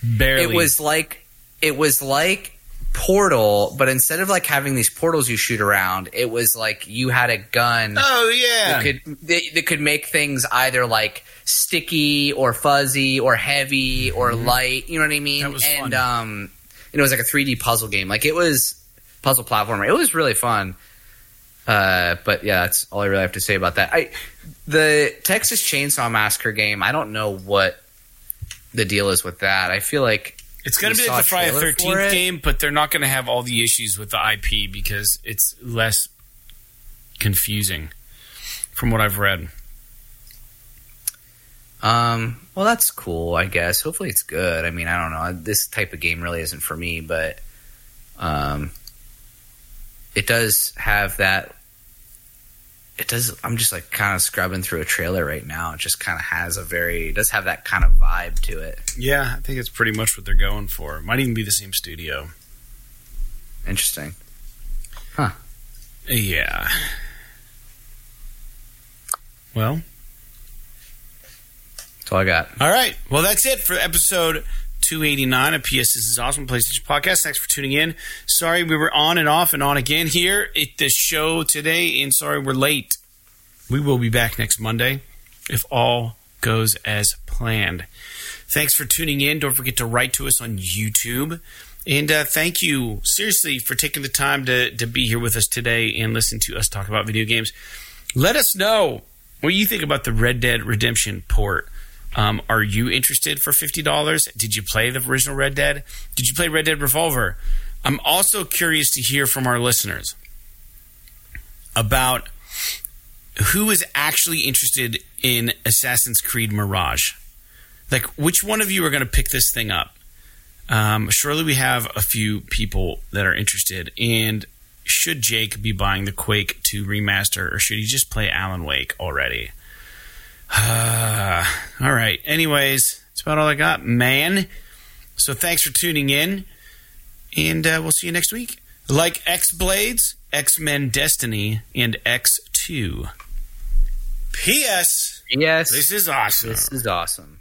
Barely. It was like it was like Portal, but instead of like having these portals you shoot around, it was like you had a gun Oh yeah. that could that, that could make things either like sticky or fuzzy or heavy or light. You know what I mean? Mm-hmm. That was and fun. um, and it was like a 3D puzzle game. Like it was puzzle platformer. It was really fun. Uh, but yeah, that's all I really have to say about that. I the Texas Chainsaw Massacre game. I don't know what the deal is with that. I feel like It's going to be like the Friday Thirteenth game, but they're not going to have all the issues with the IP because it's less confusing, from what I've read. Um, well, that's cool, I guess. Hopefully, it's good. I mean, I don't know. This type of game really isn't for me, but um, it does have that. It does. I'm just like kind of scrubbing through a trailer right now. It just kind of has a very. It does have that kind of vibe to it. Yeah, I think it's pretty much what they're going for. Might even be the same studio. Interesting. Huh. Yeah. Well, That's all I got. all right. Well, that's it for episode 289 of PS This is Awesome PlayStation Podcast. Thanks for tuning in. Sorry we were on and off and on again here at the show today, and sorry we're late. We will be back next Monday if all goes as planned. Thanks for tuning in. Don't forget to write to us on YouTube. And uh, thank you, seriously, for taking the time to, to be here with us today and listen to us talk about video games. Let us know what you think about the Red Dead Redemption port. Um, are you interested for $50? Did you play the original Red Dead? Did you play Red Dead Revolver? I'm also curious to hear from our listeners about who is actually interested in Assassin's Creed Mirage. Like, which one of you are going to pick this thing up? Um, surely we have a few people that are interested. And should Jake be buying the Quake 2 remaster, or should he just play Alan Wake already? <sighs> all right. Anyways, that's about all I got, man. So thanks for tuning in, and uh, we'll see you next week. Like X Blades, X Men Destiny, and X2. P.S. Yes, This is awesome. this is awesome.